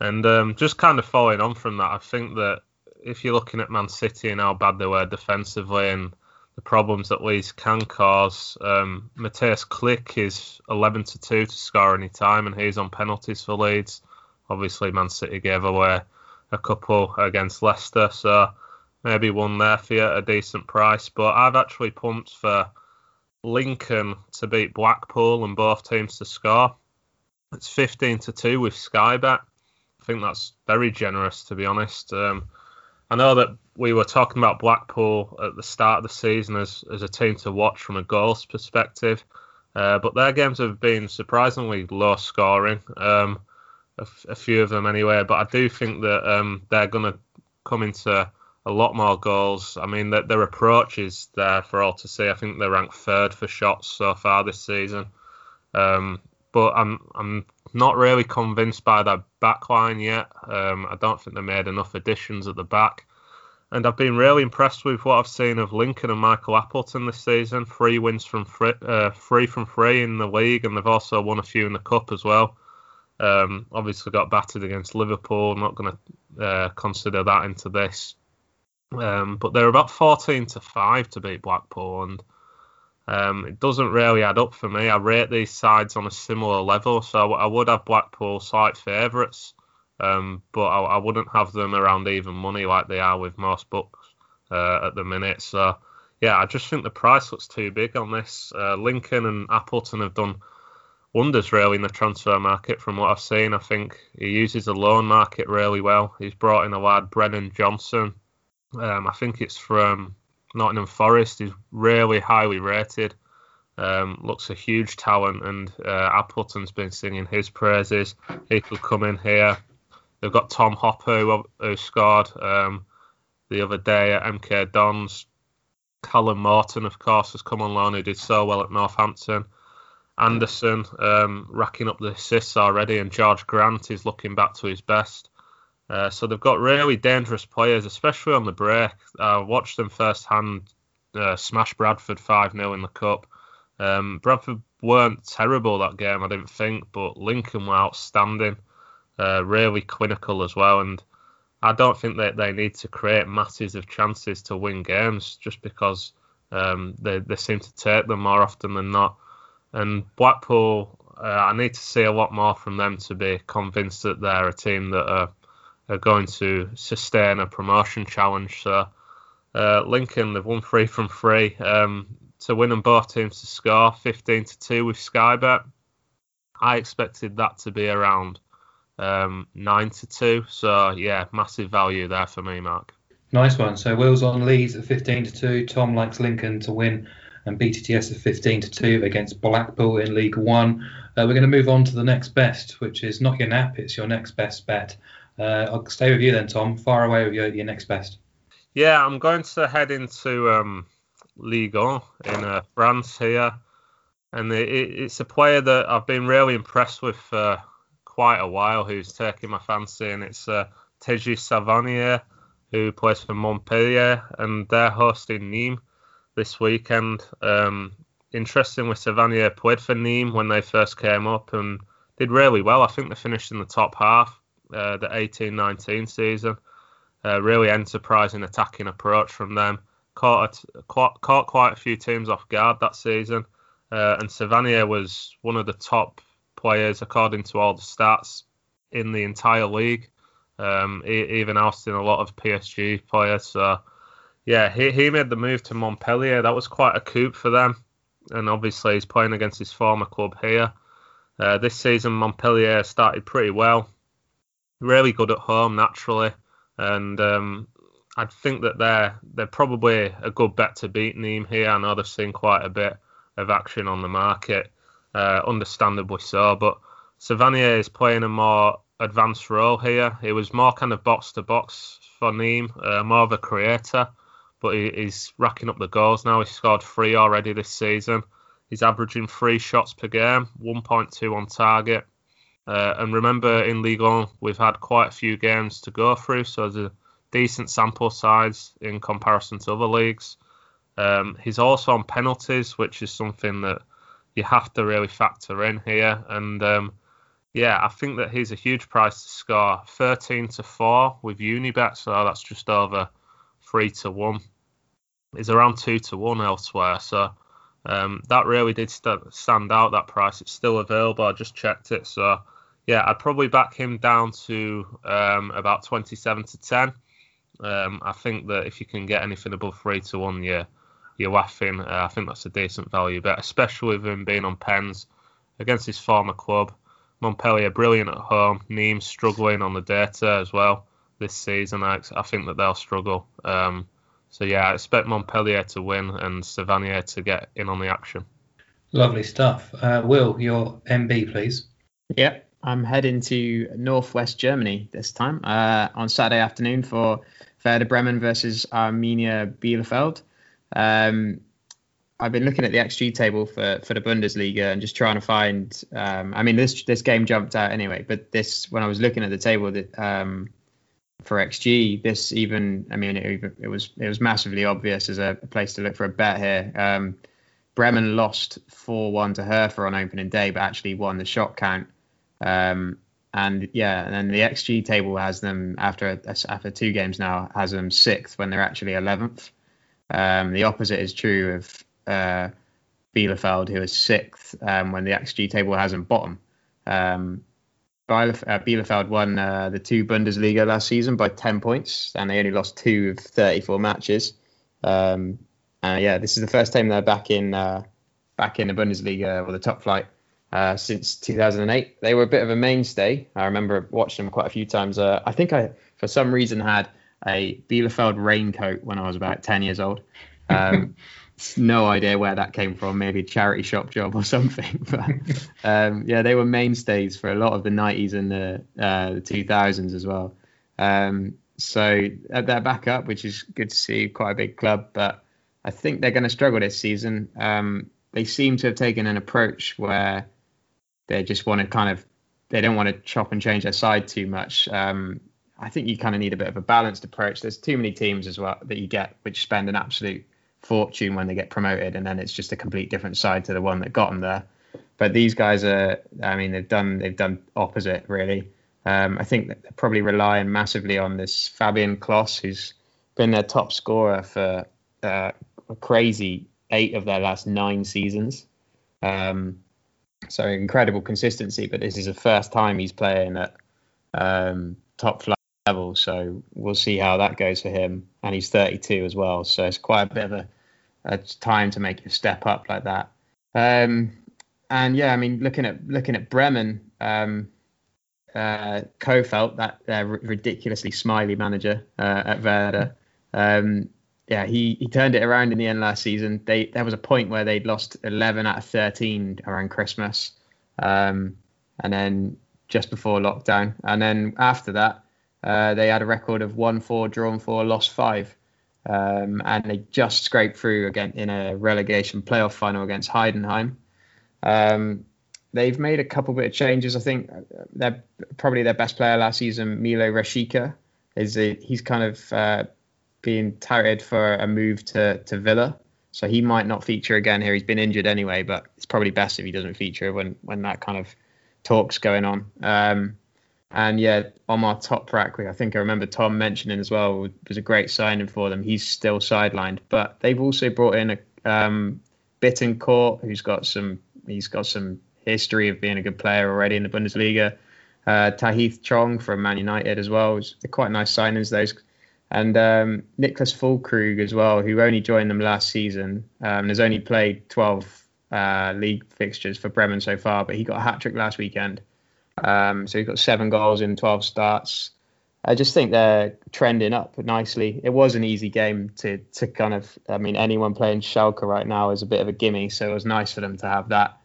And um, just kind of following on from that, I think that if you're looking at Man City and how bad they were defensively and the problems that Leeds can cause, um, Mateusz Klich is 11 to 2 to score any time, and he's on penalties for Leeds. Obviously, Man City gave away a couple against Leicester, so maybe one there for you at a decent price. But I've actually pumped for Lincoln to beat Blackpool and both teams to score. It's 15 to 2 with Sky Bet. I think that's very generous, to be honest. Um, I know that we were talking about Blackpool at the start of the season as, as a team to watch from a goals perspective, uh, but their games have been surprisingly low scoring. Um, a, f- a few of them anyway, but I do think that um, they're going to come into a lot more goals. I mean, their, their approach is there for all to see. I think they're ranked third for shots so far this season. Um, but I'm I'm not really convinced by their backline yet. Um, I don't think they made enough additions at the back. And I've been really impressed with what I've seen of Lincoln and Michael Appleton this season. Three wins from free, uh, three from three in the league, and they've also won a few in the cup as well. Um, obviously got battered against Liverpool. I'm not going to uh, consider that into this. Um, but they're about 14 to 5 to beat Blackpool, and um, it doesn't really add up for me. I rate these sides on a similar level, so I would have Blackpool slight favourites, um, but I, I, wouldn't have them around even money like they are with most books uh, at the minute. So, yeah, I just think the price looks too big on this. Uh, Lincoln and Appleton have done wonders really in the transfer market from what I've seen. I think he uses the loan market really well. He's brought in a lad, Brennan Johnson, um, I think it's from Nottingham Forest. He's really highly rated. Um, looks a huge talent, and uh, Appleton's been singing his praises. He could come in here. They've got Tom Hopper, who, who scored um, the other day at MK Dons. Callum Morton, of course, has come on loan, who did so well at Northampton. Anderson um, racking up the assists already, and George Grant is looking back to his best. Uh, so they've got really dangerous players, especially on the break. I watched them firsthand uh, smash Bradford 5 0 in the Cup. Um, Bradford weren't terrible that game, I didn't think, but Lincoln were outstanding, uh, really clinical as well. And I don't think that they need to create masses of chances to win games just because um, they, they seem to take them more often than not. And Blackpool, uh, I need to see a lot more from them to be convinced that they're a team that are are going to sustain a promotion challenge. So uh, Lincoln they've won three from three um, to win and both teams to score 15 to two with Sky Bet. I expected that to be around um, nine to two. So yeah, massive value there for me, Mark. Nice one. So Will's on Leeds at 15 to two. Tom likes Lincoln to win and BTTS at 15 to 2 against Blackpool in League One. Uh, we're going to move on to the next best, which is not your nap, it's your next best bet. Uh, I'll stay with you then, Tom. Far away with your, your next best. Yeah, I'm going to head into um, Ligue 1 in uh, France here. And it, it's a player that I've been really impressed with for quite a while who's taken my fancy, and it's uh, Teji Savanier. who plays for Montpellier, and they're hosting Nîmes this weekend. Um, interesting with Savanier played for Nîmes when they first came up and did really well. I think they finished in the top half uh, the 18-19 season. Uh, really enterprising attacking approach from them. Caught, caught, caught quite a few teams off guard that season. Uh, and Savanier was one of the top players according to all the stats in the entire league. Um, even ousting a lot of PSG players. So yeah, he, he made the move to Montpellier. That was quite a coup for them. And obviously he's playing against his former club here. Uh, this season Montpellier started pretty well, really good at home naturally, and um, I think that they're they're probably a good bet to beat Nîmes here. I know they've seen quite a bit of action on the market, uh, understandably so. But Savanier is playing a more advanced role here. He was more kind of box to box for Nîmes, uh, more of a creator, but he, he's racking up the goals now. He's scored three already this season. He's averaging three shots per game, 1.2 on target. Uh, and remember, in Ligue 1, we've had quite a few games to go through, so there's a decent sample size in comparison to other leagues. Um, he's also on penalties, which is something that you have to really factor in here. And um, yeah, I think that he's a huge price to score. 13 to 4 with Unibet, so that's just over 3 to 1. He's around 2 to 1 elsewhere, so um, that really did st- stand out, that price. It's still available, I just checked it. So yeah, I'd probably back him down to um, about 27 to 10. Um, I think that if you can get anything above 3 to 1, yeah you're laughing. Uh, I think that's a decent value bet, especially with him being on pens against his former club. Montpellier brilliant at home. Nîmes struggling on the data as well this season. I, I think that they'll struggle. Um, so yeah, I expect Montpellier to win and Savanier to get in on the action. Lovely stuff. Uh, Will, your MB, please. Yep. I'm heading to northwest Germany this time uh, on Saturday afternoon for Werder Bremen versus Arminia Bielefeld. Um, I've been looking at the XG table for, for the Bundesliga and just trying to find. Um, I mean, this this game jumped out anyway, but this when I was looking at the table that um, for XG, this even I mean it, it, was it was massively obvious as a, place to look for a bet here. Um, Bremen lost four one to Hertha on opening day, but actually won the shot count. Um, and yeah, and then the XG table has them after after two games now has them sixth when they're actually eleventh. Um, the opposite is true of uh, Bielefeld, who is sixth um, when the XG table has them bottom. Um, uh, Bielefeld won uh, the two Bundesliga last season by 10 points, and they only lost two of 34 matches. Um, yeah, this is the first time they're back in uh, back in the Bundesliga or the top flight uh, since 2008. They were a bit of a mainstay. I remember watching them quite a few times. Uh, I think I, for some reason, had a Bielefeld raincoat when I was about 10 years old. Um, no idea where that came from, maybe a charity shop job or something. But um, yeah, they were mainstays for a lot of the 90s and the, uh, the 2000s as well. Um, so they're back up, which is good to see. Quite a big club, but I think they're going to struggle this season. Um, they seem to have taken an approach where they just want to kind of they don't want to chop and change their side too much. I think you kind of need a bit of a balanced approach. There's too many teams as well that you get which spend an absolute fortune when they get promoted, and then it's just a complete different side to the one that got them there. But these guys are, I mean, they've done they've done opposite really. Um, I think they're probably relying massively on this Fabian Klos, who's been their top scorer for uh, a crazy eight of their last nine seasons. Um, so incredible consistency, but this is the first time he's playing at um, top flight level. So we'll see how that goes for him. And he's 32 as well, so it's quite a bit of a, a time to make you step up like that. Um, and yeah, I mean, looking at looking at Bremen, um, uh, Kohfeldt, that uh, ridiculously smiley manager uh, at Werder. Um, yeah, he, he turned it around in the end last season. They there was a point where they'd lost 11 out of 13 around Christmas, um, and then just before lockdown, and then after that, uh, they had a record of won four, drawn four, lost five. Um, and they just scraped through again in a relegation playoff final against Heidenheim. Um, they've made a couple bit of changes. I think they're probably their best player last season, Milot Rashica, is he's kind of uh, being touted for a move to to Villa. So he might not feature again here. He's been injured anyway, but it's probably best if he doesn't feature when when that kind of talk's going on. Um, and yeah, Ömer Toprak, I think I remember Tom mentioning as well was a great signing for them. He's still sidelined, but they've also brought in a um, Bittencourt, who's got some he's got some history of being a good player already in the Bundesliga. Uh, Tahith Chong from Man United as well. They're quite nice signings those. And um, Niclas Füllkrug as well, who only joined them last season. Um, has only played 12 uh, league fixtures for Bremen so far, but he got a hat trick last weekend. Um, so he's got seven goals in 12 starts. I just think they're trending up nicely. It was an easy game to to kind of. I mean, anyone playing Schalke right now is a bit of a gimme, so it was nice for them to have that.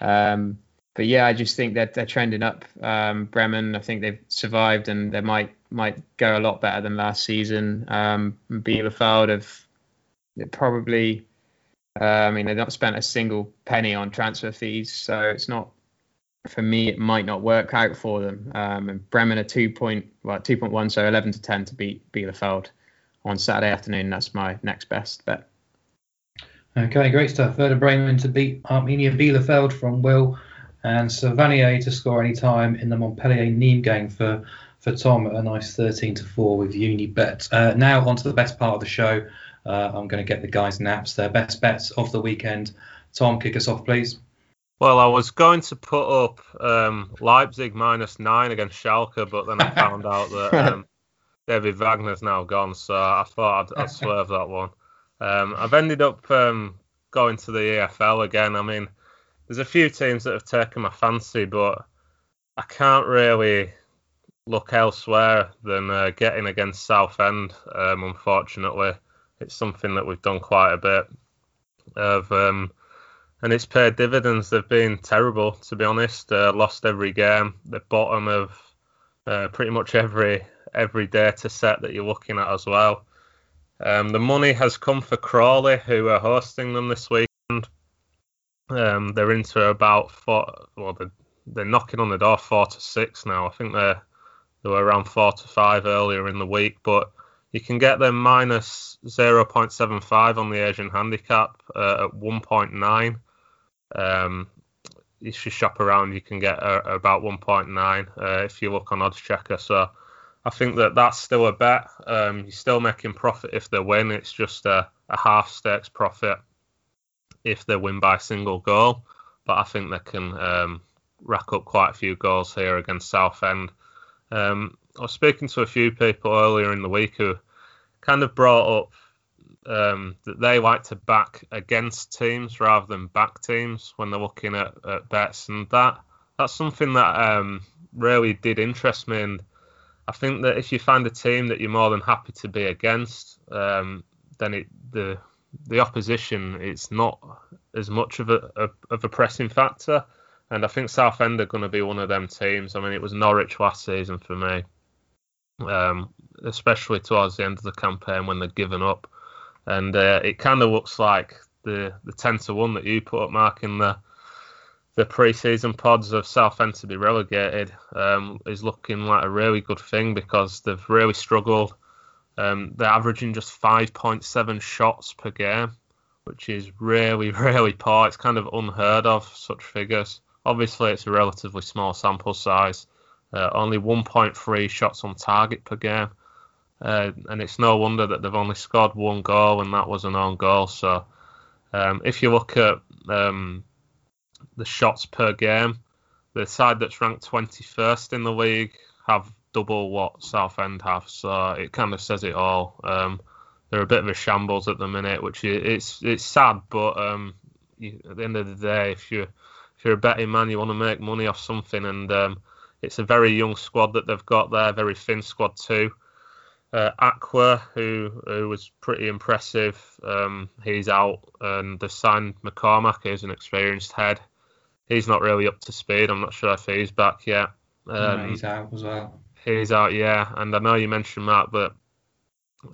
Um, but yeah, I just think that they're trending up. Um, Bremen, I think they've survived and they might might go a lot better than last season. Um, Bielefeld have probably. Uh, I mean, they've not spent a single penny on transfer fees, so it's not for me, it might not work out for them. Um, and Bremen are two point, well, two point one, so eleven to ten to beat Bielefeld on Saturday afternoon. That's my next best bet. Okay, great stuff. Werder Bremen to beat Arminia Bielefeld from Will, and Savanier to score any time in the Montpellier Nîmes game for for Tom a nice 13 to 4 with Unibet. Uh, now on to the best part of the show. Uh, I'm going to get the guys' naps, their best bets of the weekend. Tom, kick us off, please. Well, I was going to put up um, Leipzig minus nine against Schalke, but then I found out that um, David Wagner's now gone, so I thought I'd, I'd swerve that one. Um, I've ended up um, going to the EFL again. I mean, there's a few teams that have taken my fancy, but I can't really look elsewhere than uh, getting against Southend. Um, unfortunately, it's something that we've done quite a bit of. And it's paid dividends. They've been terrible, to be honest. Uh, lost every game. The bottom of uh, pretty much every every data set that you're looking at as well. Um, the money has come for Crawley, who are hosting them this weekend. Um, they're into about four. Well, they're, they're knocking on the door four to six now. I think they're they were around four to five earlier in the week, but you can get them minus 0.75 on the Asian handicap uh, at 1.9. Um, if you shop around. You can get uh, about 1.9 uh, if you look on Oddschecker. So I think that that's still a bet. Um, you're still making profit if they win. It's just a, a half stakes profit if they win by a single goal. But I think they can um, rack up quite a few goals here against Southend. Um, I was speaking to a few people earlier in the week who kind of brought up um, that they like to back against teams rather than back teams when they're looking at, at bets, and that that's something that um, really did interest me. And I think that if you find a team that you're more than happy to be against, um, then it, the the opposition it's not as much of a, a, of a pressing factor. And I think Southend are going to be one of them teams. I mean, it was Norwich last season for me, um, especially towards the end of the campaign when they'd given up and uh, it kind of looks like the the ten to one that you put up, Mark, in the the pre-season pods of Southend to be relegated um, is looking like a really good thing because they've really struggled. Um, they're averaging just 5.7 shots per game, which is really, really poor. It's kind of unheard of, such figures. Obviously, it's a relatively small sample size. Uh, only 1.3 shots on target per game. Uh, and it's no wonder that they've only scored one goal, and that was an own goal. So, um, if you look at um, the shots per game, the side that's ranked 21st in the league have double what Southend have. So it kind of says it all. Um, they're a bit of a shambles at the minute, which is, it's it's sad, but um, you, at the end of the day, if you if you're a betting man, you want to make money off something, and um, it's a very young squad that they've got there, very thin squad too. Uh, Aqua, who who was pretty impressive, um, he's out, and the signed McCormack, who's an experienced head. He's not really up to speed. I'm not sure if he's back yet. Um, he's out as well. He's out, yeah. And I know you mentioned Mark, but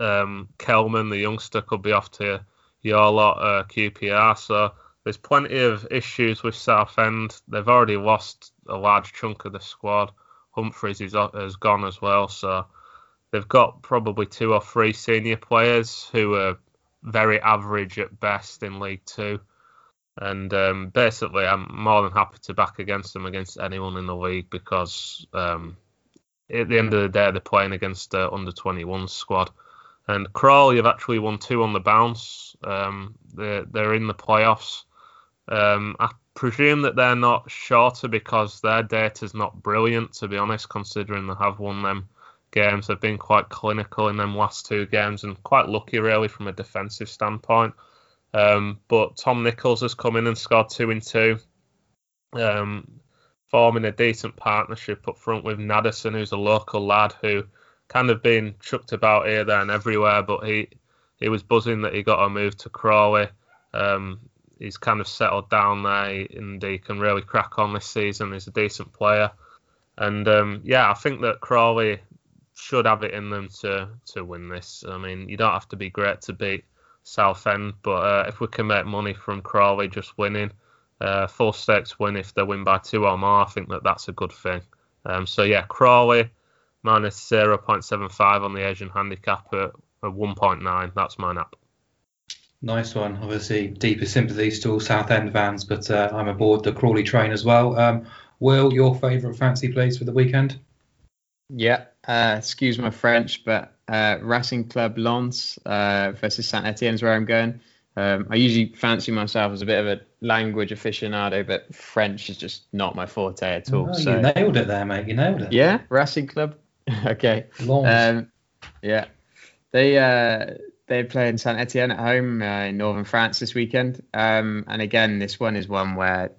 um, Kelman, the youngster, could be off to your lot uh, QPR. So there's plenty of issues with Southend. They've already lost a large chunk of the squad. Humphreys is, has gone as well, so they've got probably two or three senior players who are very average at best in League Two. And um, basically, I'm more than happy to back against them against anyone in the league because um, at the end of the day, they're playing against the under 21 squad. And Crawley have actually won two on the bounce. Um, they're, they're in the playoffs. Um, I presume that they're not shorter because their data's not brilliant, to be honest, considering they have won them games. They've been quite clinical in them last two games and quite lucky, really, from a defensive standpoint. Um, but Tom Nichols has come in and scored two in two, um, forming a decent partnership up front with Nadesan, who's a local lad who kind of been chucked about here, there, and everywhere. But he he was buzzing that he got a move to Crawley. Um, he's kind of settled down there, and he can really crack on this season. He's a decent player, and um, yeah, I think that Crawley should have it in them to to win this. I mean, you don't have to be great to beat Southend, but uh, if we can make money from Crawley just winning, uh, full stakes win if they win by two or more, I think that that's a good thing. Um, so yeah, Crawley minus 0.75 on the Asian handicap at, at 1.9. That's my nap. Nice one. Obviously, deepest sympathies to all Southend fans, but uh, I'm aboard the Crawley train as well. Um, Will, your favourite fancy plays for the weekend? Yeah, uh, excuse my French, but uh, Racing Club Lens uh, versus Saint Etienne is where I'm going. Um, I usually fancy myself as a bit of a language aficionado, but French is just not my forte at all. Oh, so you nailed it there, mate. You nailed it. yeah, Racing Club. okay. Lens. Um, yeah, they uh, they're playing Saint Etienne at home uh, in northern France this weekend. Um, and again, this one is one where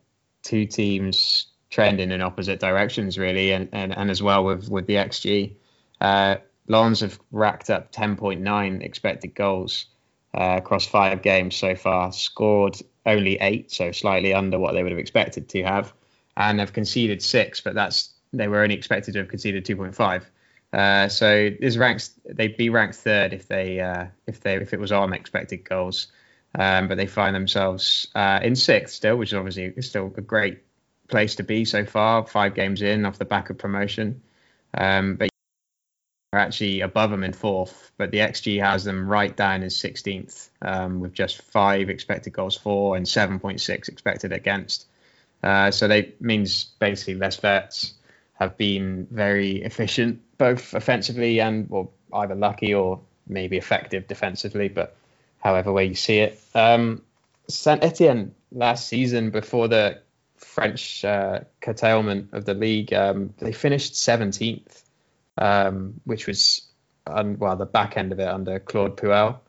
two teams trending in opposite directions really, and, and, and as well with with the xG. Uh, Lens have racked up 10.9 expected goals uh, across five games so far, scored only eight, so slightly under what they would have expected to have, and have conceded six, but that's they were only expected to have conceded 2.5. Uh, so this ranks they'd be ranked third if they uh, if they if it was on expected goals, um, but they find themselves uh, in sixth still, which is obviously still a great place to be so far. Five games in off the back of promotion, um, but are actually above them in fourth, but the XG has them right down as 16th um, with just five expected goals for and 7.6 expected against. Uh, so they means basically Les Verts have been very efficient, both offensively and well either lucky or maybe effective defensively, but however way you see it. Um, Saint Etienne last season before the French uh, curtailment of the league, um, they finished 17th um, which was on, well the back end of it under Claude Puel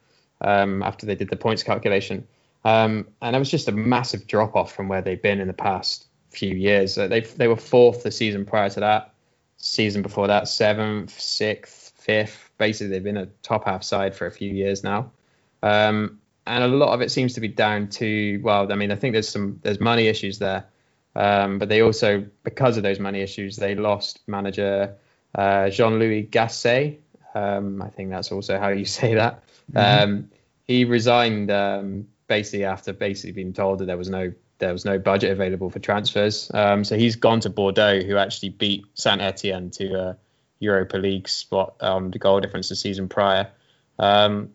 um, after they did the points calculation. Um, and it was just a massive drop off from where they've been in the past few years. Uh, they they were fourth the season prior to that, season before that seventh, sixth, fifth. Basically, they've been a top half side for a few years now. Um, and a lot of it seems to be down to well, I mean, I think there's some there's money issues there, um, but they also because of those money issues they lost manager uh, Jean Louis Gasset. Um, I think that's also how you say that. Mm-hmm. Um, he resigned um, basically after basically being told that there was no there was no budget available for transfers. Um, so he's gone to Bordeaux, who actually beat Saint Etienne to a Europa League spot on the goal difference the season prior. Um,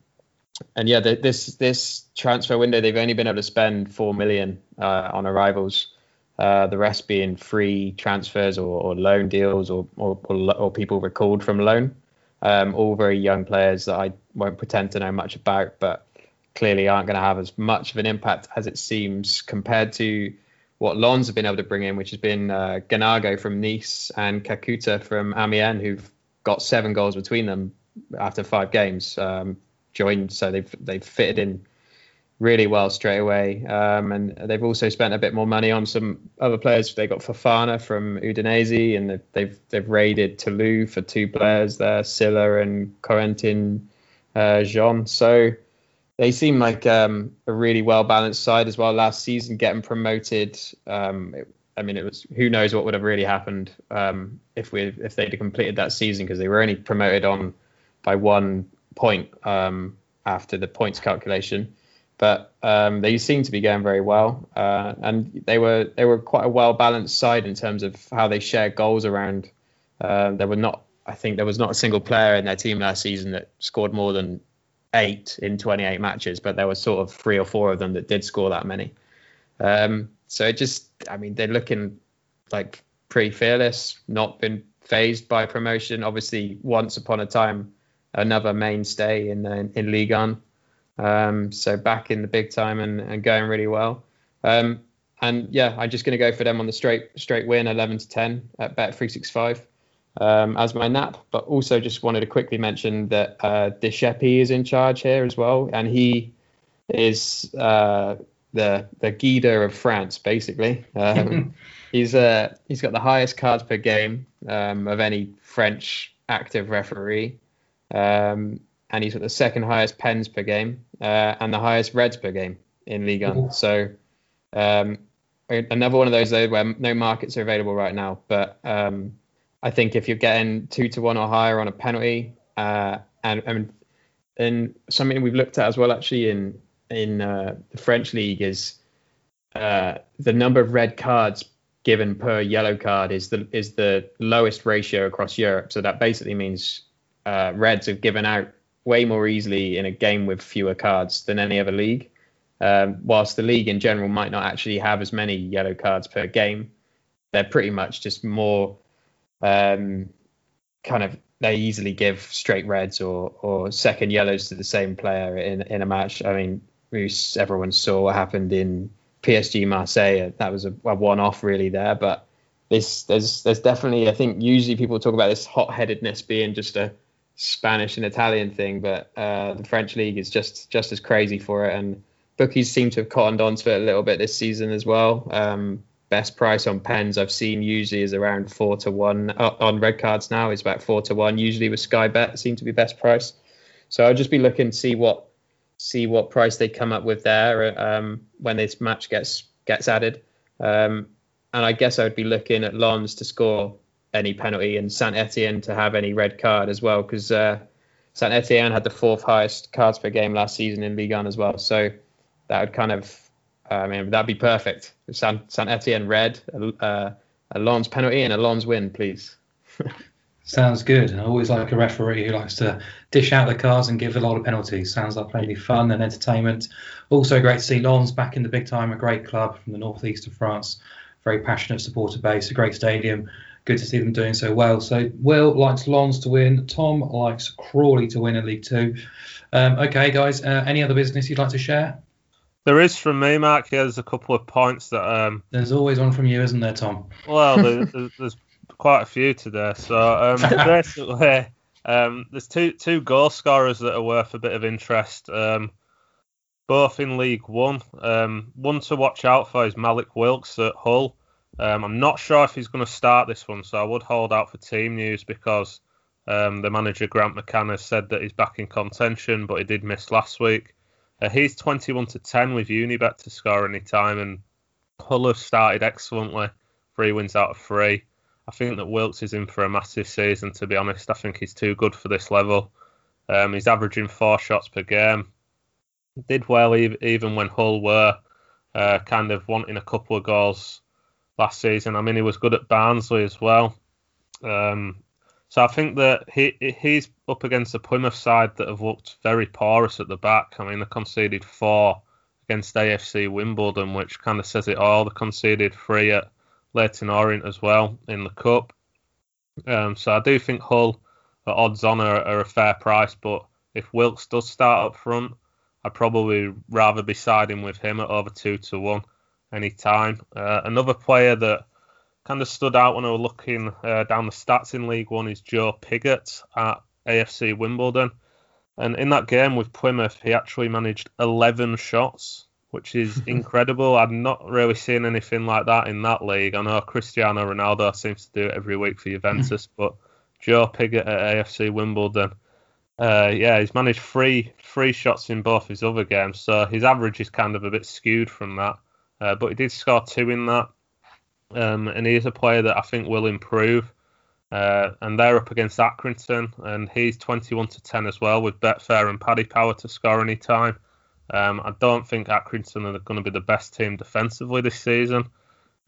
and yeah, the, this this transfer window, they've only been able to spend four million uh, on arrivals. Uh, the rest being free transfers or, or loan deals or, or, or, people recalled from loan. Um, all very young players that I won't pretend to know much about, but clearly aren't going to have as much of an impact as it seems compared to what Lens have been able to bring in, which has been uh, Ganago from Nice and Kakuta from Amiens, who've got seven goals between them after five games. Um, joined, so they've they've fitted in really well straight away. Um, and they've also spent a bit more money on some other players. They got Fofana from Udinese, and they've they've raided Toulouse for two players there, Sylla and Corentin uh, Jean. So they seem like um, a really well balanced side as well. Last season, getting promoted. Um, it, I mean, it was who knows what would have really happened um, if we if they'd have completed that season because they were only promoted on by one point um, after the points calculation but um, they seem to be going very well, uh, and they were they were quite a well balanced side in terms of how they share goals around. Uh, there were not I think there was not a single player in their team last season that scored more than eight in 28 matches, but there were sort of three or four of them that did score that many. Um, so it just, I mean, they're looking like pretty fearless, not been phased by promotion. Obviously, once upon a time, another mainstay in in, in Ligue 1. Um, so back in the big time and, and going really well. Um, and yeah, I'm just going to go for them on the straight straight win, 11 to 10 at Bet365 um, as my nap. But also just wanted to quickly mention that uh, De is in charge here as well, and he is uh, the the Guida of France, basically. Um, he's uh, he's got the highest cards per game um, of any French active referee, um, and he's got the second highest pens per game uh, and the highest reds per game in Ligue 1. So um, another one of those though where no markets are available right now, but um, I think if you're getting two to one or higher on a penalty, uh, and, and and something we've looked at as well actually in in uh, the French league is uh, the number of red cards given per yellow card is the is the lowest ratio across Europe. So that basically means uh, Reds have given out way more easily in a game with fewer cards than any other league. Um, whilst the league in general might not actually have as many yellow cards per game, they're pretty much just more um, kind of they easily give straight reds or or second yellows to the same player in in a match. I mean, everyone saw what happened in PSG Marseille. That was a, a one-off really there, but this there's there's definitely I think usually people talk about this hot-headedness being just a Spanish and Italian thing, but uh, the French league is just just as crazy for it, and bookies seem to have cottoned on to it a little bit this season as well. Um, best price on pens I've seen usually is around four to one uh, on red cards now is about four to one. Usually with Sky Bet seem to be best price, so I'll just be looking to see what see what price they come up with there um, when this match gets gets added. Um, and I guess I would be looking at Lens to score any penalty and Saint Etienne to have any red card as well because uh, Saint Etienne had the fourth highest cards per game last season in Ligue 1 as well. So that would kind of, I mean, that'd be perfect. Saint, Saint Etienne red, uh, a Lons penalty and a Lons win, please. Sounds good. I always like a referee who likes to dish out the cards and give a lot of penalties. Sounds like plenty of fun and entertainment. Also great to see Lons back in the big time, a great club from the northeast of France. Very passionate supporter base, a great stadium, good to see them doing so well. So Will likes Lens to win. Tom likes Crawley to win in League Two. Um, okay, guys. Uh, any other business you'd like to share? There is from me, Mark. There's a couple of points that. Um, there's always one from you, isn't there, Tom? Well, there's, there's quite a few today. So um, basically, um, there's two two goal scorers that are worth a bit of interest. Um, both in League One. Um, one to watch out for is Mallik Wilks at Hull. Um, I'm not sure if he's going to start this one, so I would hold out for team news because um, the manager Grant McCann has said that he's back in contention, but he did miss last week. Uh, he's 21 to 10 with Unibet to score any time, and Hull have started excellently, three wins out of three. I think that Wilks is in for a massive season. To be honest, I think he's too good for this level. Um, he's averaging four shots per game. Did well even when Hull were uh, kind of wanting a couple of goals last season. I mean, he was good at Barnsley as well. Um, so I think that he he's up against the Plymouth side that have looked very porous at the back. I mean, they conceded four against AFC Wimbledon, which kind of says it all. They conceded three at Leyton Orient as well in the cup. Um, so I do think Hull at odds on are, are, a fair price, but if Wilks does start up front, I'd probably rather be siding with him at over two to one any time. Uh, another player that kind of stood out when I was looking uh, down the stats in League One is Joe Pigott at AFC Wimbledon. And in that game with Plymouth, he actually managed 11 shots, which is incredible. I've not really seen anything like that in that league. I know Cristiano Ronaldo seems to do it every week for Juventus, but Joe Pigott at AFC Wimbledon, uh, yeah, he's managed three three shots in both his other games, so his average is kind of a bit skewed from that. Uh, but he did score two in that, um, and he is a player that I think will improve. Uh, and they're up against Accrington, and he's 21 to 10 as well with Betfair and Paddy Power to score any time. Um, I don't think Accrington are going to be the best team defensively this season.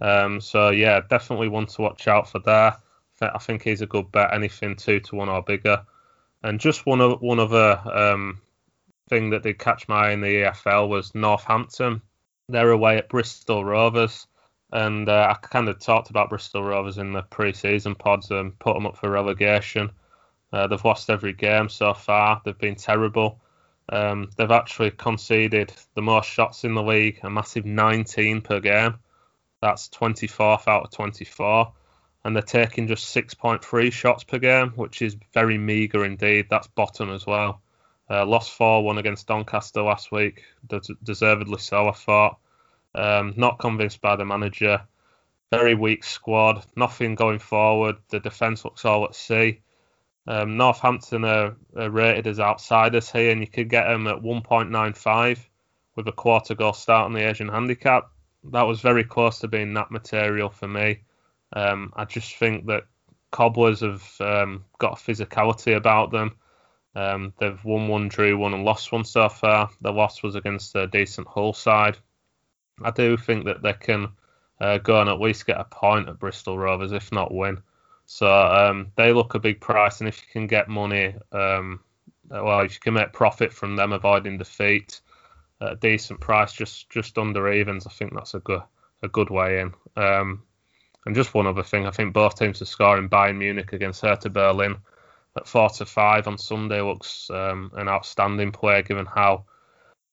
Um, so yeah, definitely one to watch out for there. I think he's a good bet. Anything two to one or bigger. And just one one other um, thing that did catch my eye in the EFL was Northampton. They're away at Bristol Rovers, and uh, I kind of talked about Bristol Rovers in the pre-season pods and put them up for relegation. Uh, they've lost every game so far. They've been terrible. Um, they've actually conceded the most shots in the league, a massive 19 per game. That's 24th out of 24. And they're taking just 6.3 shots per game, which is very meagre indeed. That's bottom as well. Uh, lost 4 1 against Doncaster last week, Des- deservedly so, I thought. Um, not convinced by the manager. Very weak squad. Nothing going forward. The defence looks all at sea. Um, Northampton are, are, rated as outsiders here, and you could get them at 1.95 with a quarter goal start on the Asian handicap. That was very close to being that material for me. Um, I just think that Cobblers have um, got physicality about them. Um, they've won one, drew one, and lost one so far. The loss was against a decent Hull side. I do think that they can uh, go and at least get a point at Bristol Rovers, if not win. So um, they look a big price, and if you can get money, um, well, if you can make profit from them avoiding defeat at a decent price, just just under evens, I think that's a good a good way in. Um, and just one other thing, I think both teams are scoring Bayern Munich against Hertha Berlin at four to five on Sunday looks um, an outstanding play given how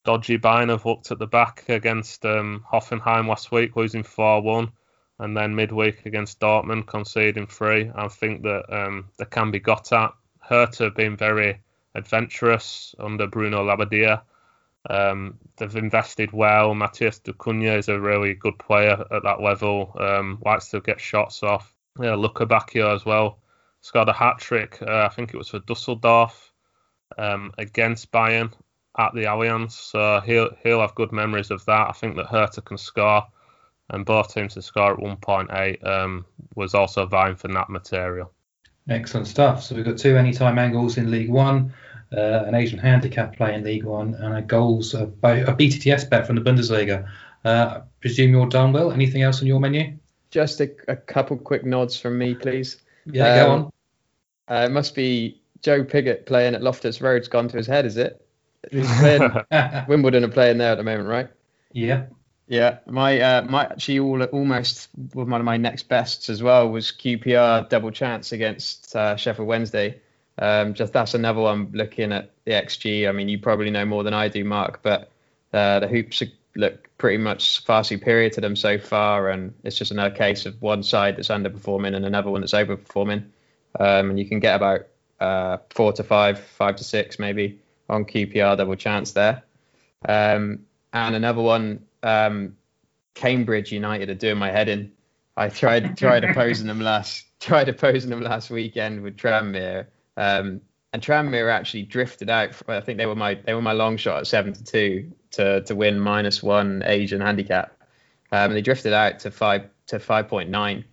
dodgy Bayern have looked at the back against um, Hoffenheim last week, losing four one and then midweek against Dortmund conceding three. I think that um, they can be got at. Hertha have been very adventurous under Bruno Labbadia. Um, they've invested well. Matheus Cunha is a really good player at that level. Um, likes to get shots off. Yeah, Lukebakio as well. Scored a hat trick. Uh, I think it was for Dusseldorf um, against Bayern at the Allianz. So he'll he'll have good memories of that. I think that Hertha can score and both teams to score at 1.8 um, was also vying for that material. Excellent stuff. So we've got two anytime angles in League One, uh, an Asian handicap play in League One, and a goals a, a BTTS bet from the Bundesliga. Uh, I presume you're done, Will. Anything else on your menu? Just a, a couple quick nods from me, please. Yeah, um, go on. Uh, it must be Joe Pigott playing at Loftus Road's gone to his head, is it? Wimbledon are playing there at the moment, right? Yeah. Yeah, my uh, my actually all, almost one of my next bests as well was QPR double chance against uh, Sheffield Wednesday. Um, just that's another one looking at the XG. I mean, you probably know more than I do, Mark, but uh, the hoops look pretty much far superior to them so far, and it's just another case of one side that's underperforming and another one that's overperforming. Um, and you can get about uh, four to five, five to six maybe on QPR double chance there. Um, and another one um, Cambridge United are doing my head in. I tried tried opposing them last tried opposing them last weekend with Tranmere, um, and Tranmere actually drifted out. I think they were my they were my long shot at seven to two to to win minus one Asian handicap. Um, they drifted out to five to five point nine.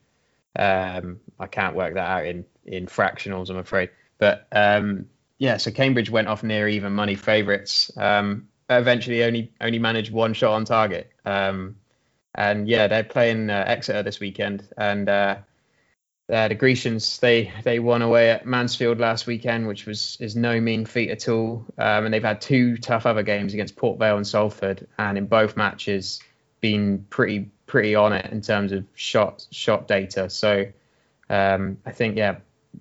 Um, I can't work that out in in fractionals, I'm afraid. But um, yeah, so Cambridge went off near even money favourites. Um, eventually only only managed one shot on target. Um, and yeah, they're playing uh, Exeter this weekend, and uh, uh, the Grecians they they won away at Mansfield last weekend, which was is no mean feat at all. Um, and they've had two tough other games against Port Vale and Salford, and in both matches been pretty pretty on it in terms of shot shot data. So um, I think yeah,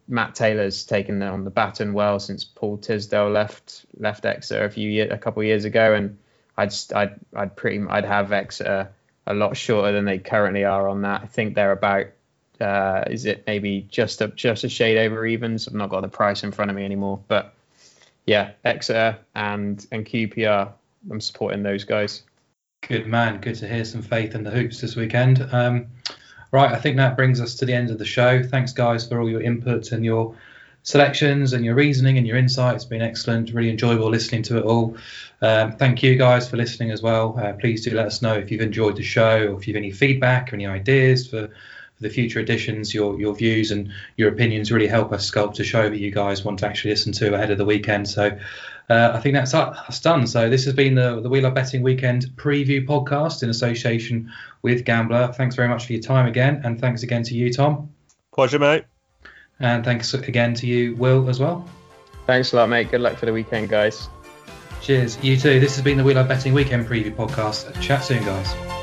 Matt Taylor's taken on the baton well since Paul Tisdale left left Exeter a few year, a couple of years ago, and I'd I'd I'd pretty I'd have Exeter a lot shorter than they currently are on that. I think they're about uh, is it maybe just a just a shade over evens? I've not got the price in front of me anymore, but yeah, Exeter and and QPR. I'm supporting those guys. Good man. Good to hear some faith in the hoops this weekend. Um, Right, I think that brings us to the end of the show. Thanks, guys, for all your inputs and your selections and your reasoning and your insight. It's been excellent. Really enjoyable listening to it all. Um, thank you, guys, for listening as well. Uh, please do let us know if you've enjoyed the show or if you've any feedback or any ideas for, for the future editions. Your your views and your opinions really help us sculpt a show that you guys want to actually listen to ahead of the weekend. So uh, I think that's us done. So this has been the the We Love Betting Weekend preview podcast in association with Gambler. Thanks very much for your time again, and thanks again to you, Tom. Pleasure, mate. And thanks again to you, Will, as well. Thanks a lot, mate. Good luck for the weekend, guys. Cheers. You too. This has been the We Love Betting Weekend Preview Podcast. Chat soon, guys.